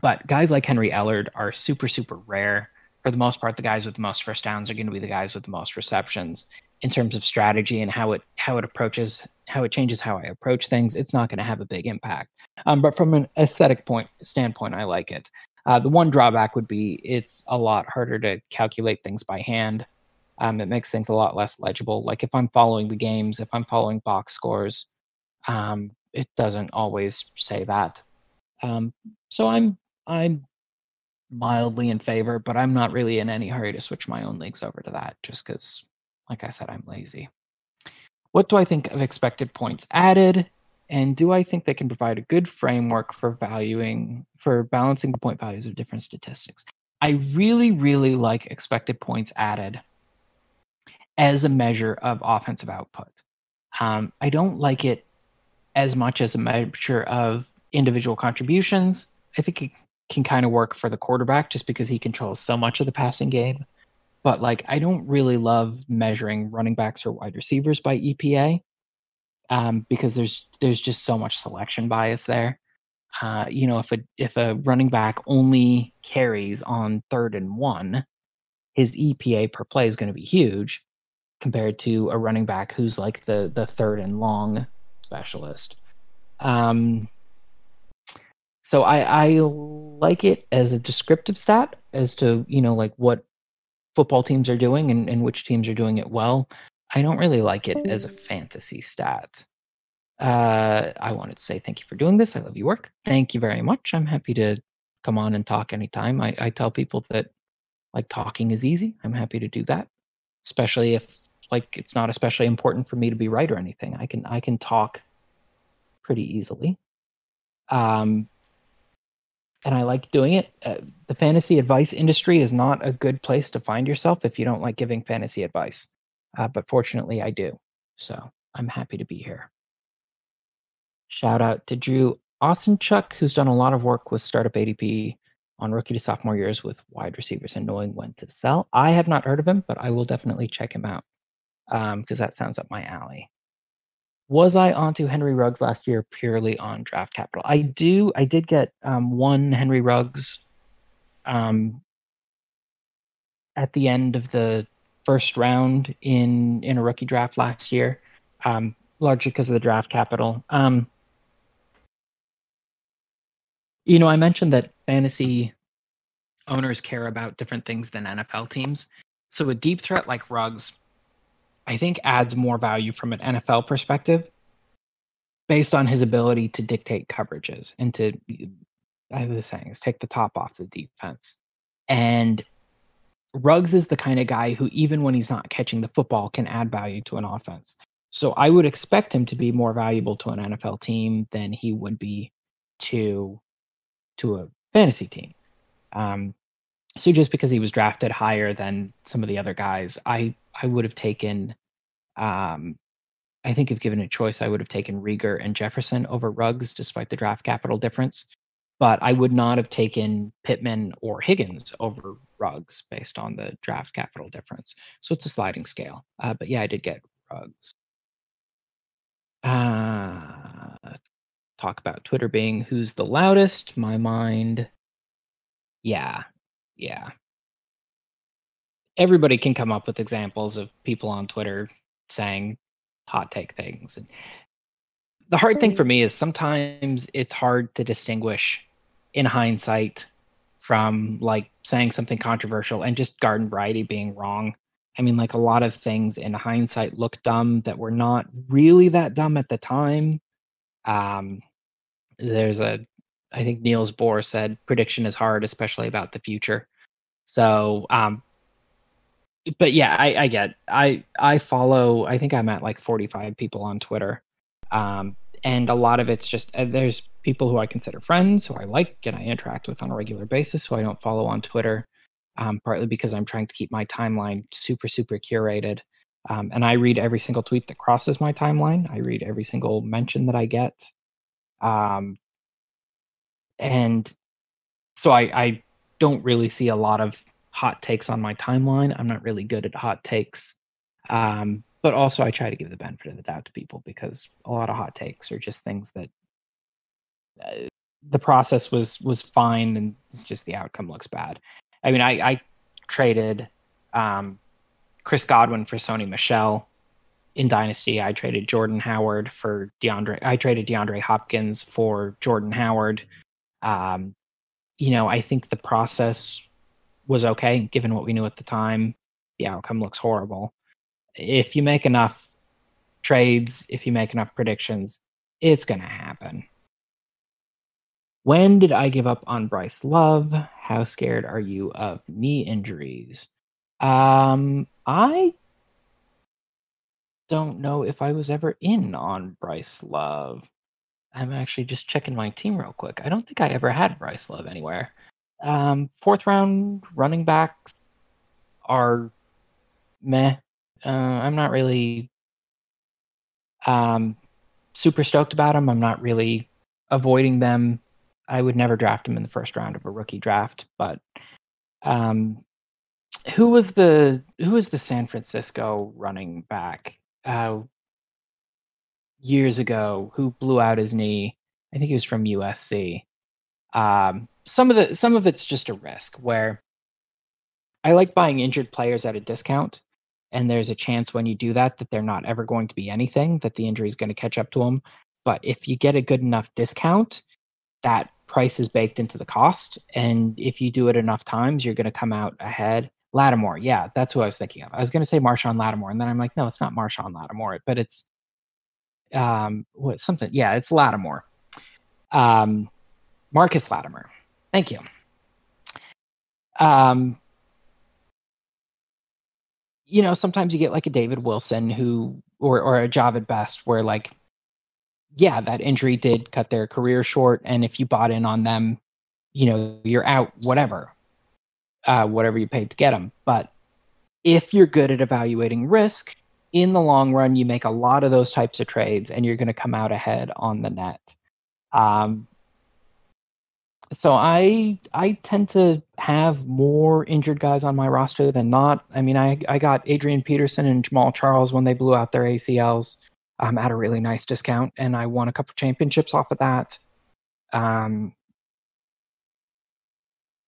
but guys like Henry Ellard are super, super rare. For the most part, the guys with the most first downs are going to be the guys with the most receptions. In terms of strategy and how it how it approaches how it changes how I approach things, it's not going to have a big impact. Um, but from an aesthetic point standpoint, I like it. Uh, the one drawback would be it's a lot harder to calculate things by hand. Um, it makes things a lot less legible. Like if I'm following the games, if I'm following box scores, um, it doesn't always say that. Um, so I'm I'm mildly in favor, but I'm not really in any hurry to switch my own leagues over to that, just because, like I said, I'm lazy. What do I think of expected points added? And do I think they can provide a good framework for valuing, for balancing the point values of different statistics? I really, really like expected points added as a measure of offensive output. Um, I don't like it as much as a measure of individual contributions. I think it can kind of work for the quarterback just because he controls so much of the passing game. But like, I don't really love measuring running backs or wide receivers by EPA um, because there's there's just so much selection bias there. Uh, you know, if a if a running back only carries on third and one, his EPA per play is going to be huge compared to a running back who's like the the third and long specialist. Um, so I, I like it as a descriptive stat as to you know like what football teams are doing and, and which teams are doing it well. I don't really like it as a fantasy stat. Uh, I wanted to say thank you for doing this. I love your work. Thank you very much. I'm happy to come on and talk anytime. I, I tell people that like talking is easy. I'm happy to do that, especially if like it's not especially important for me to be right or anything. I can I can talk pretty easily. Um, and I like doing it. Uh, the fantasy advice industry is not a good place to find yourself if you don't like giving fantasy advice. Uh, but fortunately, I do. So I'm happy to be here. Shout out to Drew Authenchuk, who's done a lot of work with Startup ADP on rookie to sophomore years with wide receivers and knowing when to sell. I have not heard of him, but I will definitely check him out because um, that sounds up my alley. Was I onto Henry Ruggs last year purely on draft capital? I do. I did get um, one Henry Ruggs um, at the end of the first round in in a rookie draft last year, um, largely because of the draft capital. Um, you know, I mentioned that fantasy owners care about different things than NFL teams. So a deep threat like Ruggs, I think adds more value from an NFL perspective based on his ability to dictate coverages and to I was saying is take the top off the defense. And Ruggs is the kind of guy who even when he's not catching the football can add value to an offense. So I would expect him to be more valuable to an NFL team than he would be to to a fantasy team. Um, so just because he was drafted higher than some of the other guys, I I would have taken. Um, I think if given a choice, I would have taken Reagor and Jefferson over Ruggs, despite the draft capital difference. But I would not have taken Pittman or Higgins over Ruggs based on the draft capital difference. So it's a sliding scale. Uh, but yeah, I did get Ruggs. Uh, talk about Twitter being who's the loudest. My mind, yeah, yeah. Everybody can come up with examples of people on Twitter saying hot take things. And the hard thing for me is sometimes it's hard to distinguish in hindsight from like saying something controversial and just garden variety being wrong. I mean, like a lot of things in hindsight look dumb that were not really that dumb at the time. Um, there's a I think Niels Bohr said prediction is hard, especially about the future. So, um, but yeah, I, I get I I follow. I think I'm at like 45 people on Twitter, um, and a lot of it's just uh, there's people who I consider friends, who I like and I interact with on a regular basis, who I don't follow on Twitter, um, partly because I'm trying to keep my timeline super super curated. Um, and I read every single tweet that crosses my timeline. I read every single mention that I get. Um, and so I, I don't really see a lot of hot takes on my timeline. I'm not really good at hot takes. Um, but also, I try to give the benefit of the doubt to people because a lot of hot takes are just things that uh, the process was was fine and it's just the outcome looks bad. I mean, I, I traded um, Chris Godwin for Sony Michel in Dynasty, I traded Jordan Howard for DeAndre. I traded DeAndre Hopkins for Jordan Howard. Um, you know, I think the process was okay given what we knew at the time. The outcome looks horrible. If you make enough trades, if you make enough predictions, it's going to happen. When did I give up on Bryce Love? How scared are you of knee injuries? Um, I don't know if I was ever in on Bryce Love. I'm actually just checking my team real quick. I don't think I ever had Bryce Love anywhere. Um, fourth round running backs are meh. Uh, I'm not really um, super stoked about them. I'm not really avoiding them. I would never draft them in the first round of a rookie draft. But um, who was the who was the San Francisco running back? uh, years ago who blew out his knee. I think he was from USC. Um, some of the some of it's just a risk where I like buying injured players at a discount, and there's a chance when you do that that they're not ever going to be anything, that the injury is going to catch up to them. But if you get a good enough discount, that price is baked into the cost, and if you do it enough times, you're going to come out ahead. Lattimore, yeah, that's who I was thinking of. I was going to say Marshon Lattimore, and then I'm like, no, it's not Marshon Lattimore, but it's um, what something. Yeah, it's Lattimore. Um, Marcus Lattimore. Thank you. Um, you know, sometimes you get like a David Wilson who, or or a Jahvid Best, where like, yeah, that injury did cut their career short, and if you bought in on them you know, you're out, whatever, uh, whatever you paid to get them. But if you're good at evaluating risk, in the long run, you make a lot of those types of trades and you're going to come out ahead on the net. Um, so I I tend to have more injured guys on my roster than not. I mean, I I got Adrian Peterson and Jamaal Charles when they blew out their ACLs um, at a really nice discount, and I won a couple championships off of that. Um,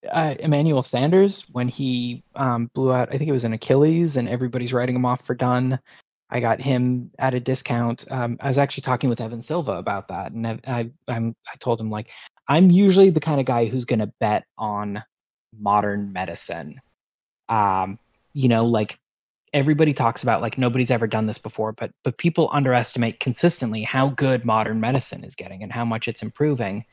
uh, Emmanuel Sanders when he um, blew out, I think it was an Achilles, and everybody's writing him off for done. I got him at a discount. Um, I was actually talking with Evan Silva about that, and I, I, I told him like I'm usually the kind of guy who's going to bet on modern medicine. Um, you know, like everybody talks about like nobody's ever done this before, but but people underestimate consistently how good modern medicine is getting and how much it's improving.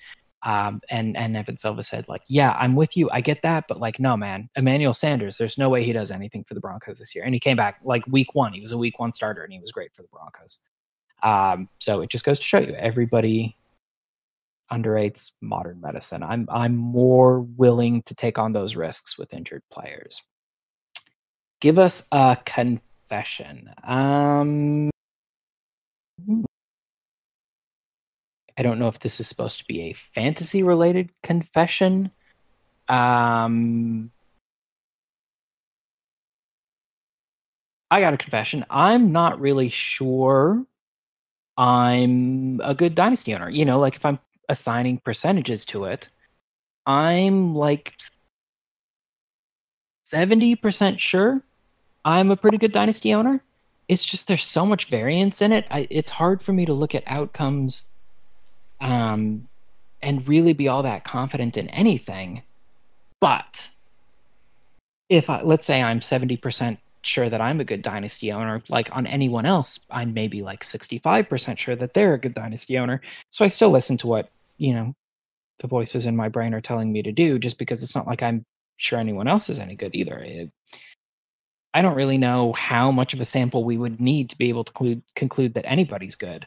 Um, and and Evan Silva said like, yeah, I'm with you. I get that, but like, no, man, Emmanuel Sanders, there's no way he does anything for the Broncos this year. And he came back like week one. He was a week one starter, and he was great for the Broncos. Um, so it just goes to show you, everybody underrates modern medicine. I'm I'm more willing to take on those risks with injured players. Give us a confession. Um, I don't know if this is supposed to be a fantasy related confession. Um, I got a confession. I'm not really sure I'm a good dynasty owner. You know, like if I'm assigning percentages to it, I'm like 70% sure I'm a pretty good dynasty owner. It's just there's so much variance in it. I, it's hard for me to look at outcomes um, and really be all that confident in anything. But if I, let's say I'm 70% sure that I'm a good dynasty owner, like on anyone else, I'm maybe like 65% sure that they're a good dynasty owner. So I still listen to what, you know, the voices in my brain are telling me to do just because it's not like I'm sure anyone else is any good either. It, I don't really know how much of a sample we would need to be able to conclude, conclude that anybody's good.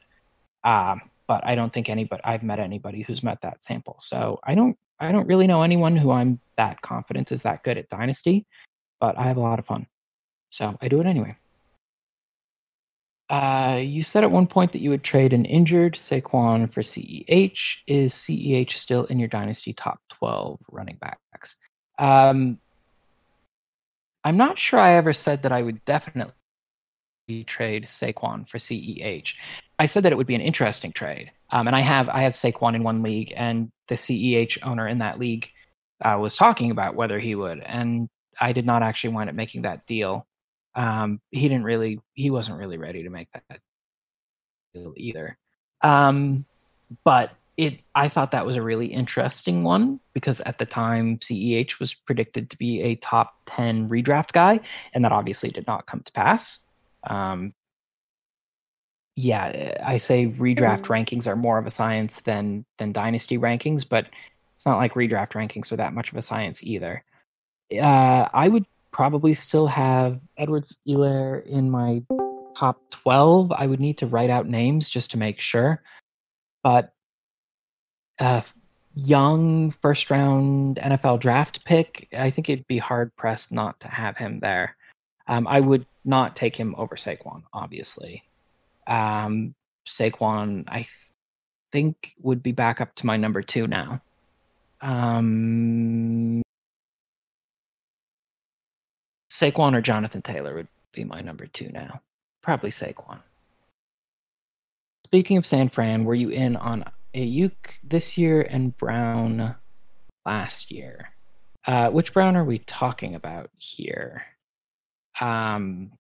Um, but I don't think anybody I've met anybody who's met that sample. So I don't I don't really know anyone who I'm that confident is that good at Dynasty, but I have a lot of fun. So I do it anyway. Uh, you said at one point that you would trade an injured Saquon for CEH. Is CEH still in your Dynasty top 12 running backs? Um, I'm not sure I ever said that I would definitely trade Saquon for CEH. I said that it would be an interesting trade, um, and I have I have Saquon in one league, and the CEH owner in that league uh, was talking about whether he would, and I did not actually wind up making that deal. Um, he didn't really, he wasn't really ready to make that deal either. Um, but it, I thought that was a really interesting one because at the time CEH was predicted to be a top ten redraft guy, and that obviously did not come to pass. Um, yeah, I say redraft mm-hmm. rankings are more of a science than than dynasty rankings, but it's not like redraft rankings are that much of a science either. Uh, I would probably still have Edwards-Helaire in my top 12. I would need to write out names just to make sure. But uh, young first round NFL draft pick, I think it'd be hard pressed not to have him there. Um, I would not take him over Saquon, obviously. Um, Saquon, I think, would be back up to my number two now. Um, Saquon or Jonathan Taylor would be my number two now. Probably Saquon. Speaking of San Fran, were you in on Aiyuk this year and Brown last year? Uh, which Brown are we talking about here? Um,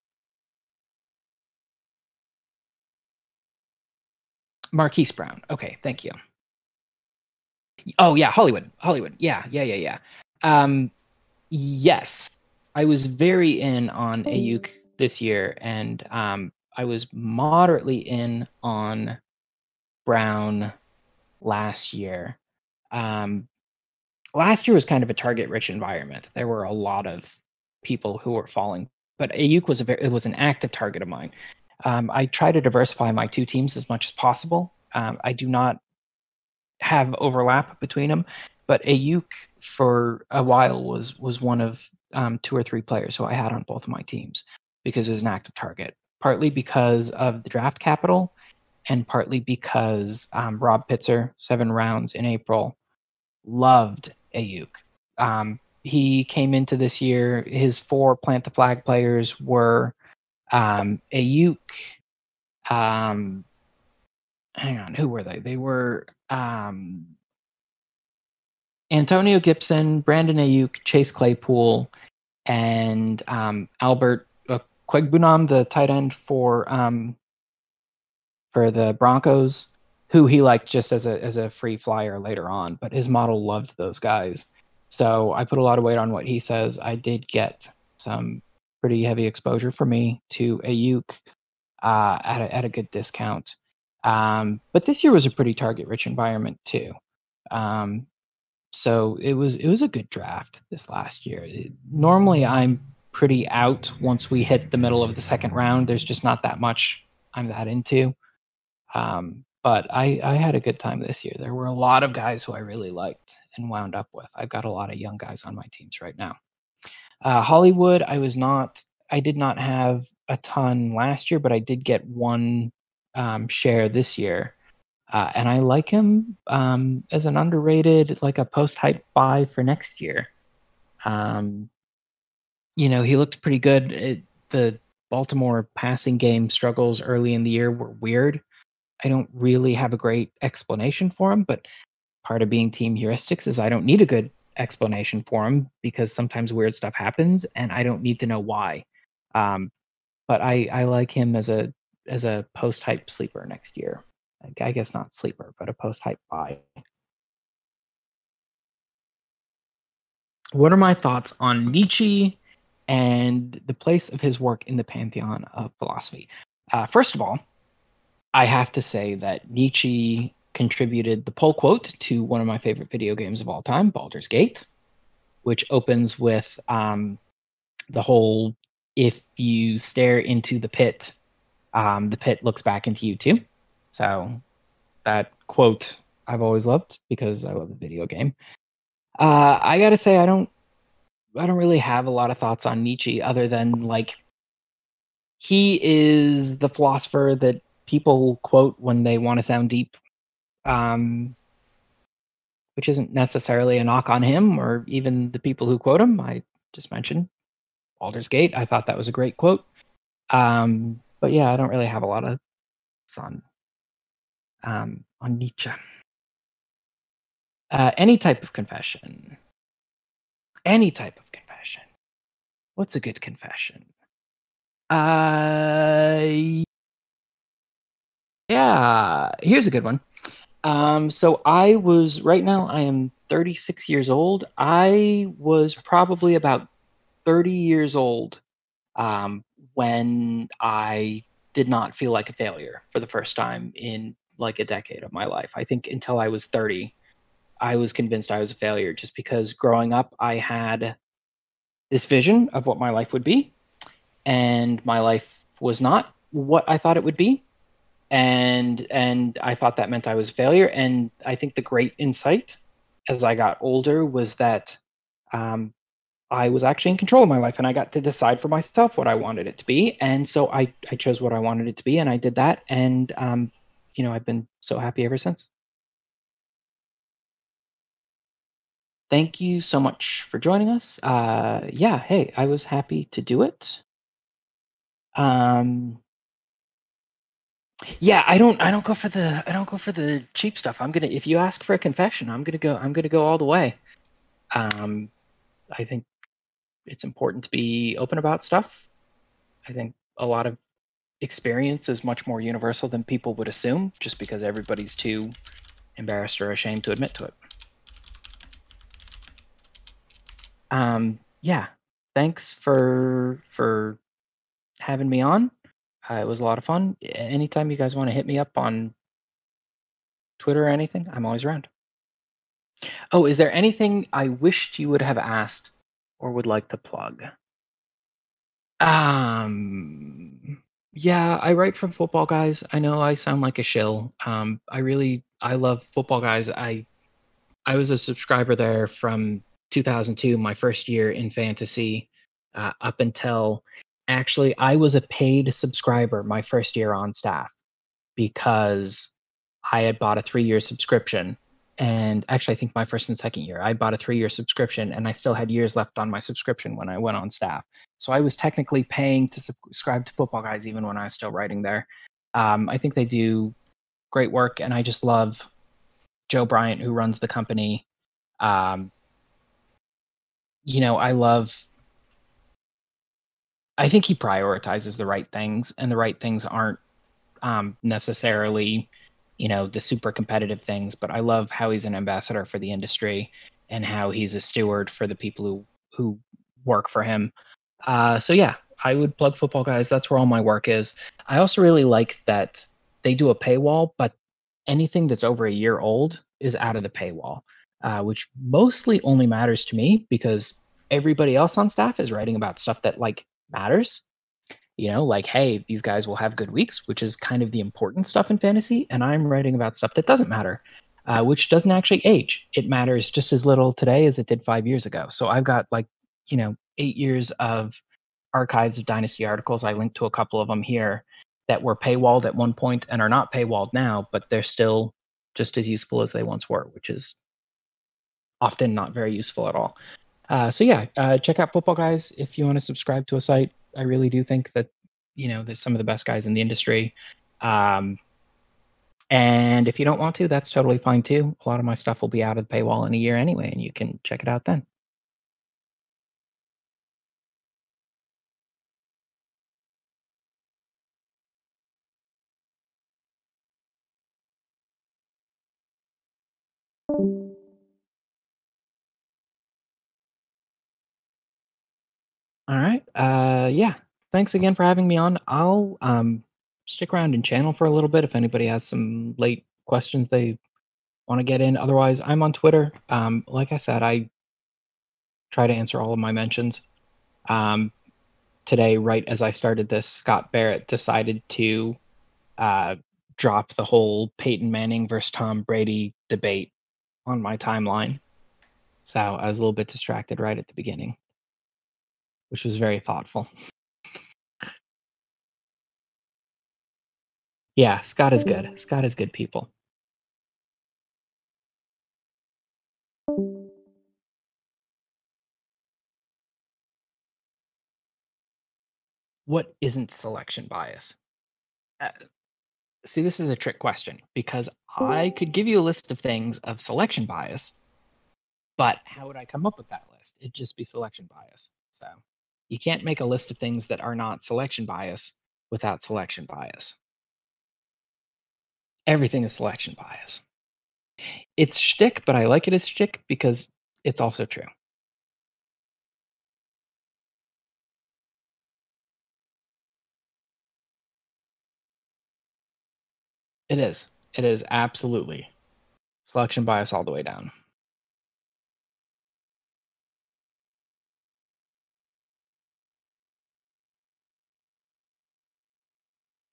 Marquise Brown. Okay, thank you. Oh yeah, Hollywood. Hollywood. Yeah, yeah, yeah, yeah. Um, yes, I was very in on Aiyuk this year, and um, I was moderately in on Brown last year. Um, last year was kind of a target-rich environment. There were a lot of people who were falling, but Aiyuk was a very, it was an active target of mine. Um, I try to diversify my two teams as much as possible. Um, I do not have overlap between them. But Aiyuk for a while was was one of um, two or three players who I had on both of my teams because it was an active target. Partly because of the draft capital, and partly because um, Rob Pitzer, seven rounds in April, loved Aiyuk. Um, he came into this year. His four plant the flag players were um, Aiyuk. Um, hang on, who were they? They were um, Antonio Gibson, Brandon Aiyuk, Chase Claypool, and um, Albert uh, the tight end for um, for the Broncos, who he liked just as a as a free flyer later on. But his model loved those guys, so I put a lot of weight on what he says. I did get some pretty heavy exposure for me to Aiyuk uh, at a, at a good discount. Um, but this year was a pretty target rich environment too. Um, so it was it was a good draft this last year. Normally I'm pretty out once we hit the middle of the second round. There's just not that much I'm that into. Um, but I, I had a good time this year. There were a lot of guys who I really liked and wound up with. I've got a lot of young guys on my teams right now. Uh, Hollywood, I was not, I did not have a ton last year, but I did get one um, share this year. Uh, and I like him um, as an underrated, like a post hype buy for next year. Um, you know, he looked pretty good. It, the Baltimore passing game struggles early in the year were weird. I don't really have a great explanation for him, but part of being team heuristics is I don't need a good explanation for him because sometimes weird stuff happens and I don't need to know why. Um, but I, I like him as a as a post hype sleeper next year. I guess not sleeper, but a post hype buy. What are my thoughts on Nietzsche and the place of his work in the pantheon of philosophy? Uh, first of all, I have to say that Nietzsche contributed the pull quote to one of my favorite video games of all time, Baldur's Gate, which opens with um, the whole if you stare into the pit, um, the pit looks back into you too. So that quote I've always loved because I love the video game. Uh, I gotta say I don't I don't really have a lot of thoughts on Nietzsche other than like he is the philosopher that people quote when they want to sound deep, um, which isn't necessarily a knock on him or even the people who quote him. I just mentioned Baldur's Gate. I thought that was a great quote. Um, but yeah, I don't really have a lot of on um, on Nietzsche. Uh, any type of confession. Any type of confession. What's a good confession? Uh, yeah, here's a good one. Um, so I was right now. I am 36 years old. I was probably about 30 years old um, when I did not feel like a failure for the first time in like a decade of my life. I think until I was 30, I was convinced I was a failure just because growing up, I had this vision of what my life would be, and my life was not what I thought it would be. And and I thought that meant I was a failure. And I think the great insight as I got older was that um, I was actually in control of my life and I got to decide for myself what I wanted it to be. And so I, I chose what I wanted it to be and I did that. And, um, you know, I've been so happy ever since. Thank you so much for joining us. Uh, yeah, hey, I was happy to do it. Um, yeah, I don't, I don't go for the, I don't go for the cheap stuff. I'm gonna, if you ask for a confession, I'm gonna go, I'm gonna go all the way. Um, I think it's important to be open about stuff. I think a lot of experience is much more universal than people would assume, just because everybody's too embarrassed or ashamed to admit to it. Um, yeah, thanks for for having me on. Uh, it was a lot of fun. Anytime you guys want to hit me up on Twitter or anything, I'm always around. Oh, is there anything I wished you would have asked or would like to plug? Um, Yeah, I write for Football Guys. I know I sound like a shill. Um, I really I love Football Guys. I I was a subscriber there from 2002, my first year in fantasy, uh, up until actually I was a paid subscriber my first year on staff because I had bought a three year subscription. And actually, I think my first and second year, I bought a three year subscription and I still had years left on my subscription when I went on staff. So I was technically paying to subscribe to Football Guys even when I was still writing there. Um, I think they do great work, and I just love Joe Bryant, who runs the company. Um, you know, I love. I think he prioritizes the right things, and the right things aren't um, necessarily, you know, the super competitive things. But I love how he's an ambassador for the industry, and how he's a steward for the people who who work for him. Uh, so yeah, I would plug Football Guys. That's where all my work is. I also really like that they do a paywall, but anything that's over a year old is out of the paywall, uh, which mostly only matters to me because everybody else on staff is writing about stuff that like matters. You know, like hey, these guys will have good weeks, which is kind of the important stuff in fantasy, and I'm writing about stuff that doesn't matter. Uh, which doesn't actually age. It matters just as little today as it did five years ago. So I've got like, you know, eight years of archives of Dynasty articles. I linked to a couple of them here that were paywalled at one point and are not paywalled now, but they're still just as useful as they once were, which is often not very useful at all. Uh, so yeah, uh, check out Football Guys if you want to subscribe to a site. I really do think that you know there's some of the best guys in the industry. Um, and if you don't want to, that's totally fine too. A lot of my stuff will be out of the paywall in a year anyway, and you can check it out then. All right. Uh, yeah. Thanks again for having me on. I'll um, stick around and channel for a little bit if anybody has some late questions they want to get in. Otherwise, I'm on Twitter. Um, like I said, I try to answer all of my mentions. Um, today, right as I started this, Scott Barrett decided to uh, drop the whole Peyton Manning versus Tom Brady debate on my timeline. So I was a little bit distracted right at the beginning which was very thoughtful. Yeah, Scott is good. Scott is good people. What isn't selection bias? Uh, see, this is a trick question because I could give you a list of things of selection bias, but how would I come up with that list? It'd just be selection bias. So you can't make a list of things that are not selection bias without selection bias. Everything is selection bias. It's shtick, but I like it as shtick because it's also true. It is. It is absolutely selection bias all the way down.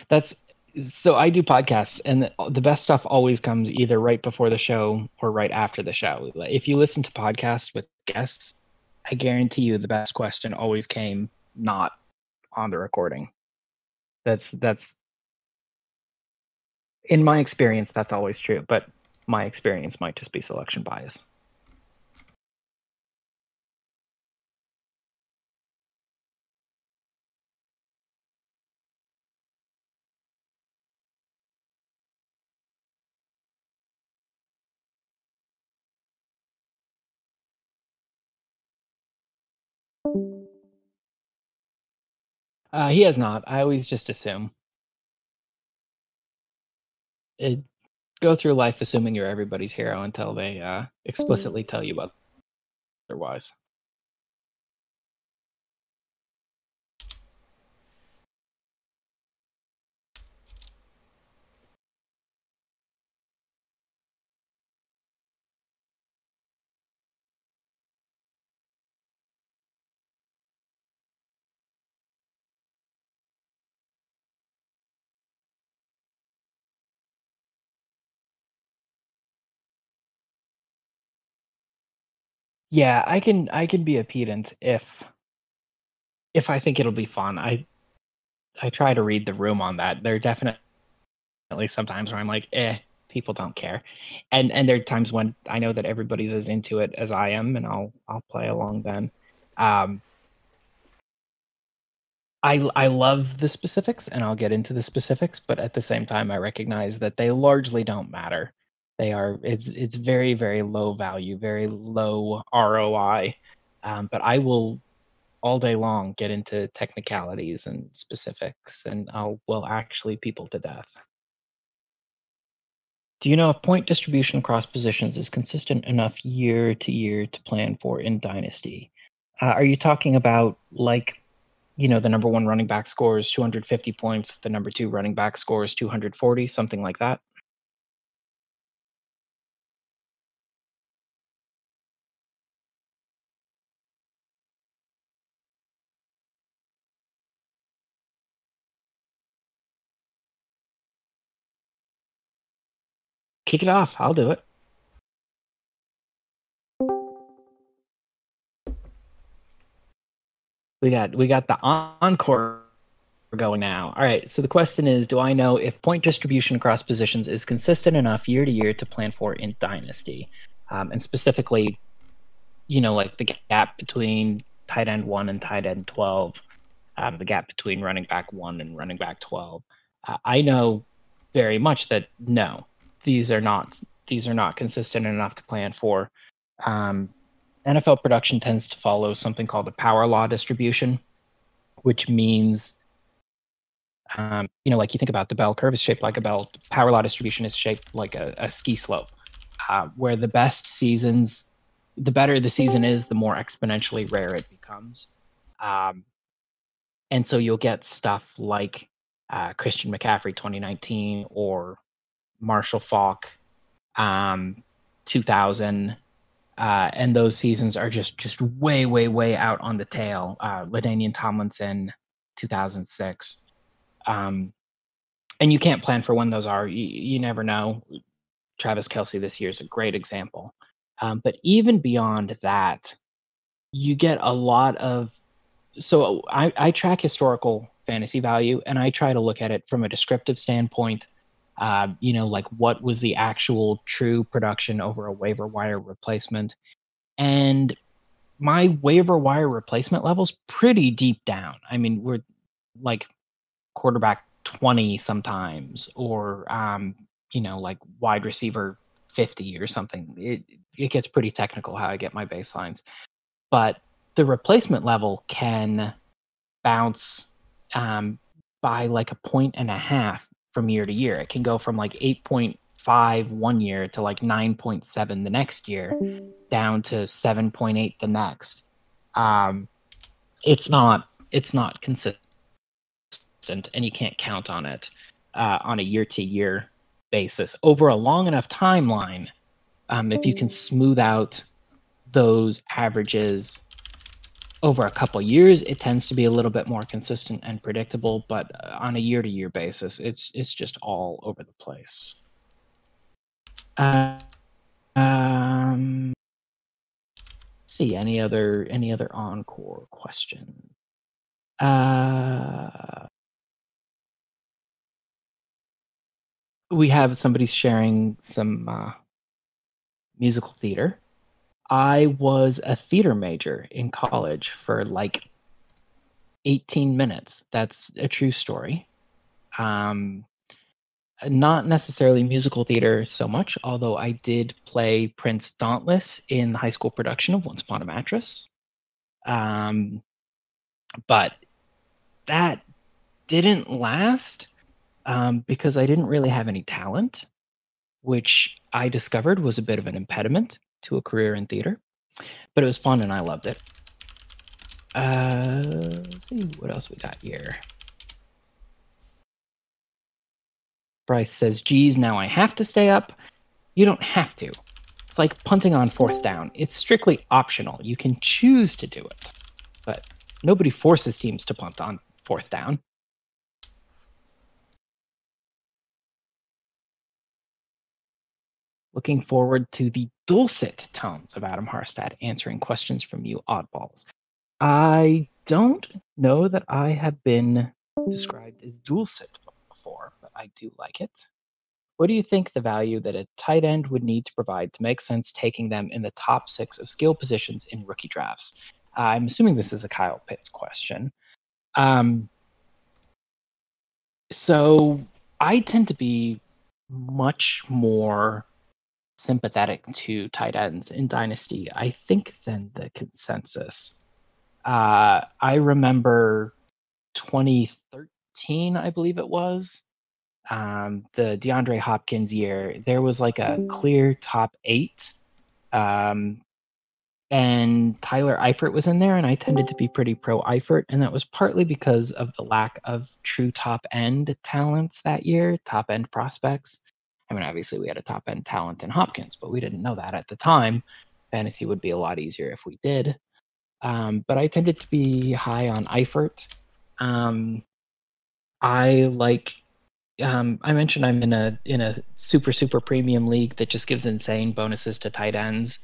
That's so I do podcasts, and the best stuff always comes either right before the show or right after the show. If you listen to podcasts with guests, I guarantee you the best question always came not on the recording. That's that's in my experience, that's always true, but my experience might just be selection bias. Uh, he has not. I always just assume. It, go through life assuming you're everybody's hero until they uh, explicitly tell you about otherwise. Yeah, I can I can be a pedant if if I think it'll be fun. I I try to read the room on that. There are definitely sometimes where I'm like, eh, people don't care, and and there are times when I know that everybody's as into it as I am, and I'll I'll play along then. Um, I I love the specifics, and I'll get into the specifics, but at the same time, I recognize that they largely don't matter. They are it's it's very very low value, very low ROI, um, but I will all day long get into technicalities and specifics, and I'll will actually people to death. Do you know if point distribution across positions is consistent enough year to year to plan for in Dynasty? Uh, are you talking about like, you know, the number one running back scores 250 points, the number two running back scores 240, something like that? Kick it off. I'll do it. We got we got the encore going now. All right. So the question is, do I know if point distribution across positions is consistent enough year to year to plan for in Dynasty, um, and specifically, you know, like the gap between tight end one and tight end twelve, um, the gap between running back one and running back twelve. Uh, I know very much that no, these are not these are not consistent enough to plan for. Um, NFL production tends to follow something called a power law distribution, which means, um, you know, like you think about the bell curve is shaped like a bell. Power law distribution is shaped like a, a ski slope, uh, where the best seasons, the better the season is, the more exponentially rare it becomes. Um, and so you'll get stuff like uh, Christian McCaffrey 2019 or Marshall Faulk, um, 2000, uh, and those seasons are just just way way way out on the tail. Uh, LaDainian Tomlinson, 2006, um, and you can't plan for when those are. You, you never know. Travis Kelce this year is a great example, um, but even beyond that, you get a lot of. So I, I track historical fantasy value, and I try to look at it from a descriptive standpoint uh, you know, like what was the actual true production over a waiver wire replacement. And my waiver wire replacement level's pretty deep down. I mean, we're like quarterback 20 sometimes, or, um, you know, like wide receiver 50 or something. It, it gets pretty technical how I get my baselines. But the replacement level can bounce um, by like a point and a half from year to year. It can go from like 8.5 one year to like 9.7 the next year, down to 7.8 the next. Um, it's not it's not consistent, and you can't count on it uh, on a year to year basis over a long enough timeline. Um, if you can smooth out those averages over a couple years, it tends to be a little bit more consistent and predictable. But uh, on a year-to-year basis, it's it's just all over the place. Uh, um, see any other any other encore question? Uh, we have somebody sharing some uh, musical theater. I was a theater major in college for like 18 minutes. That's a true story. Um, not necessarily musical theater so much, although I did play Prince Dauntless in the high school production of Once Upon a Mattress. Um, but that didn't last um, because I didn't really have any talent, which I discovered was a bit of an impediment to a career in theater, but it was fun and I loved it. Uh, let's see what else we got here. Bryce says, geez, now I have to stay up. You don't have to. It's like punting on fourth down. It's strictly optional. You can choose to do it, but nobody forces teams to punt on fourth down. Looking forward to the dulcet tones of Adam Harstad answering questions from you oddballs. I don't know that I have been described as dulcet before, but I do like it. What do you think the value that a tight end would need to provide to make sense taking them in the top six of skill positions in rookie drafts? I'm assuming this is a Kyle Pitts question. Um, so I tend to be much more sympathetic to tight ends in Dynasty, I think, than the consensus. Uh, I remember 2013, I believe it was, um, the DeAndre Hopkins year. There was like a clear top eight. Um, and Tyler Eifert was in there, and I tended to be pretty pro Eifert, and that was partly because of the lack of true top end talents that year, top end prospects. I mean, obviously we had a top end talent in Hopkins, but we didn't know that at the time. Fantasy would be a lot easier if we did. Um, but I tended to be high on Eifert. Um, I like. Um, I mentioned I'm in a in a super super premium league that just gives insane bonuses to tight ends,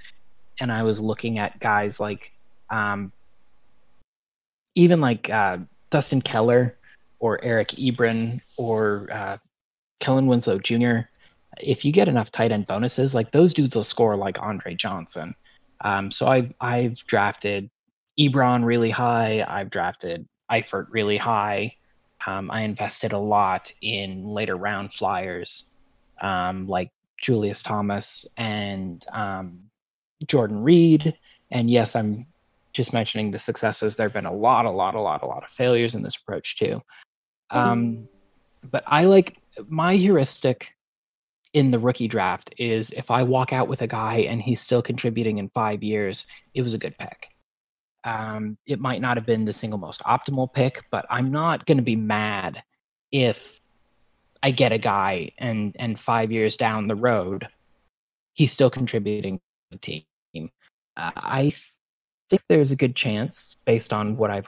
and I was looking at guys like, um, even like uh, Dustin Keller or Eric Ebron or uh, Kellen Winslow Jr if you get enough tight end bonuses, like those dudes will score like Andre Johnson. Um, so I've I've drafted Ebron really high. I've drafted Eifert really high. Um, I invested a lot in later round flyers, um, like Julius Thomas and um, Jordan Reed. And yes, I'm just mentioning the successes. There have been a lot, a lot, a lot, a lot of failures in this approach too. Um, but I like my heuristic in the rookie draft is if I walk out with a guy and he's still contributing in five years, it was a good pick. Um, it might not have been the single most optimal pick, but I'm not going to be mad if I get a guy and and five years down the road, he's still contributing to the team. Uh, I think there's a good chance, based on what I've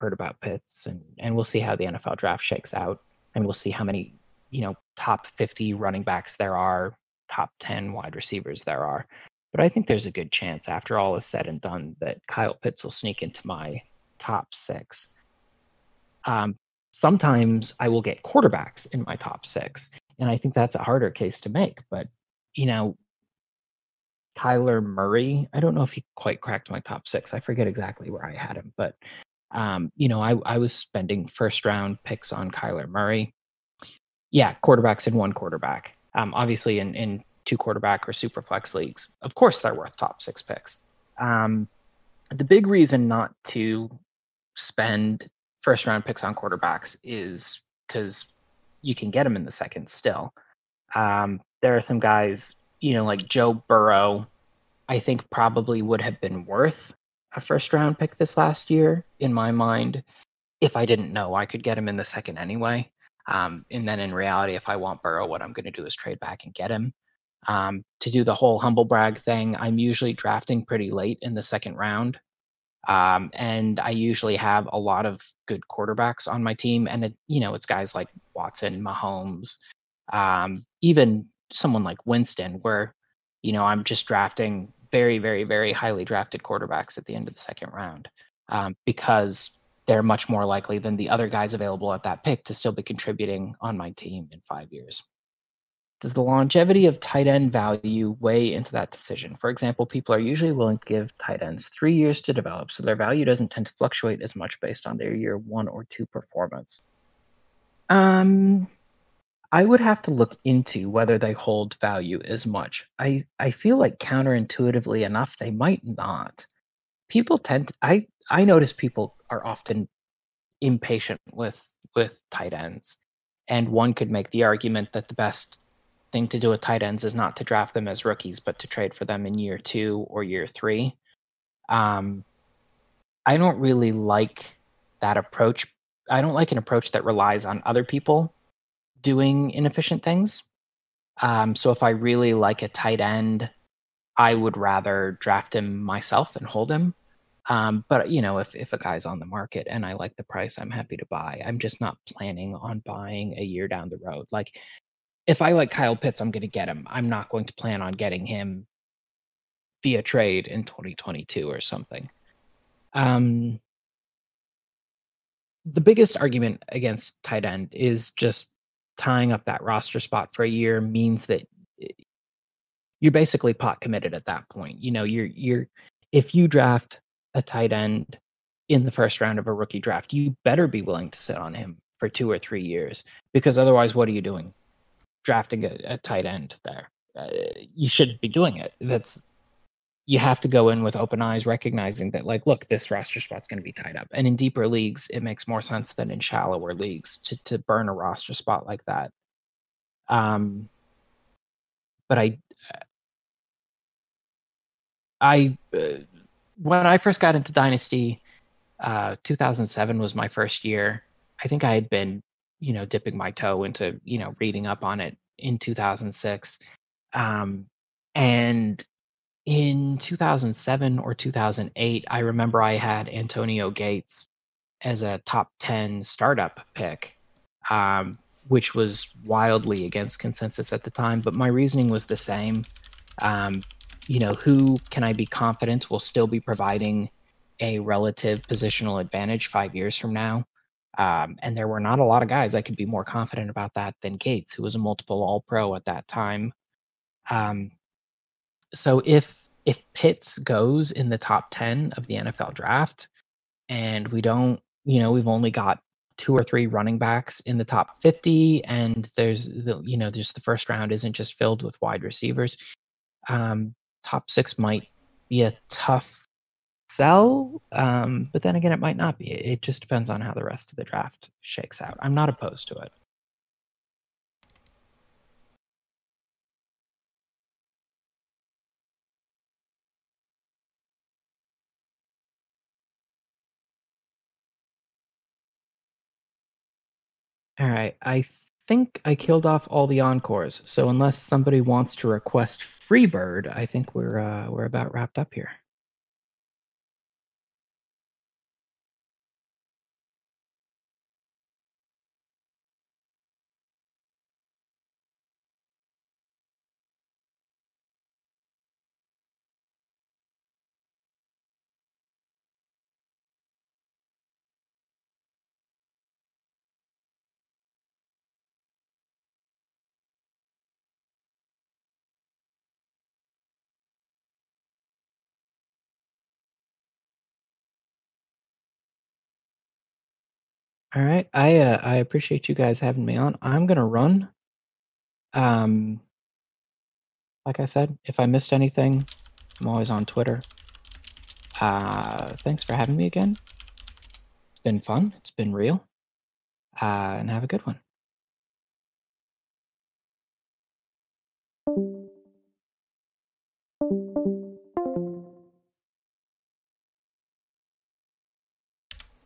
heard about Pitts, and and we'll see how the NFL draft shakes out, and we'll see how many you know top 50 running backs there are, top 10 wide receivers there are. But I think there's a good chance, after all is said and done, that Kyle Pitts will sneak into my top six. Um, sometimes I will get quarterbacks in my top six, and I think that's a harder case to make. But you know, Kyler Murray, I don't know if he quite cracked my top six. I forget exactly where I had him, but um, you know, I, I was spending first round picks on Kyler Murray yeah, quarterbacks in one quarterback. Um, obviously, in, in two quarterback or super flex leagues, of course, they're worth top six picks. Um, the big reason not to spend first round picks on quarterbacks is because you can get them in the second still. Um, there are some guys, you know, like Joe Burrow, I think probably would have been worth a first round pick this last year in my mind if I didn't know I could get him in the second anyway. Um, and then in reality, if I want Burrow, what I'm going to do is trade back and get him. Um, to do the whole humble brag thing, I'm usually drafting pretty late in the second round. Um, and I usually have a lot of good quarterbacks on my team. And, it, you know, it's guys like Watson, Mahomes, um, even someone like Winston, where, you know, I'm just drafting very, very, very highly drafted quarterbacks at the end of the second round um, because they're much more likely than the other guys available at that pick to still be contributing on my team in five years. Does the longevity of tight end value weigh into that decision? For example, people are usually willing to give tight ends three years to develop, so their value doesn't tend to fluctuate as much based on their year one or two performance. Um, I would have to look into whether they hold value as much. I, I feel like counterintuitively enough, they might not. People tend to, I I notice people are often impatient with with tight ends, and one could make the argument that the best thing to do with tight ends is not to draft them as rookies, but to trade for them in year two or year three. Um, I don't really like that approach. I don't like an approach that relies on other people doing inefficient things. Um, so if I really like a tight end, I would rather draft him myself and hold him um, but you know, if if a guy's on the market and I like the price, I'm happy to buy. I'm just not planning on buying a year down the road. Like if I like Kyle Pitts, I'm going to get him. I'm not going to plan on getting him via trade in 2022 or something. Um, the biggest argument against tight end is just tying up that roster spot for a year means that you're basically pot committed at that point. You know, you're you're if you draft a tight end in the first round of a rookie draft, you better be willing to sit on him for two or three years because otherwise, what are you doing? Drafting a, a tight end there. Uh, you shouldn't be doing it. That's you have to go in with open eyes, recognizing that, like, look, this roster spot's going to be tied up. And in deeper leagues, it makes more sense than in shallower leagues to to burn a roster spot like that. Um, but I, I, uh, when I first got into Dynasty, uh, 2007 was my first year. I think I had been, you know, dipping my toe into, you know, reading up on it in 2006. Um, and in 2007 or 2008, I remember I had Antonio Gates as a top 10 startup pick, um, which was wildly against consensus at the time. But my reasoning was the same. Um, you know, who can I be confident will still be providing a relative positional advantage five years from now? Um, and there were not a lot of guys I could be more confident about that than Gates, who was a multiple All Pro at that time. Um, so if if Pitts goes in the top 10 of the NFL draft and we don't, you know, we've only got two or three running backs in the top 50 and there's the you know, there's the first round isn't just filled with wide receivers. Um, top 6 might be a tough sell, um, but then again it might not be. It just depends on how the rest of the draft shakes out. I'm not opposed to it. All right, I think I killed off all the encores. So unless somebody wants to request Freebird, I think we're uh, we're about wrapped up here. All right. I uh, I appreciate you guys having me on. I'm gonna run. Um, like I said, if I missed anything, I'm always on Twitter. Uh, thanks for having me again. It's been fun. It's been real. Uh, and have a good one.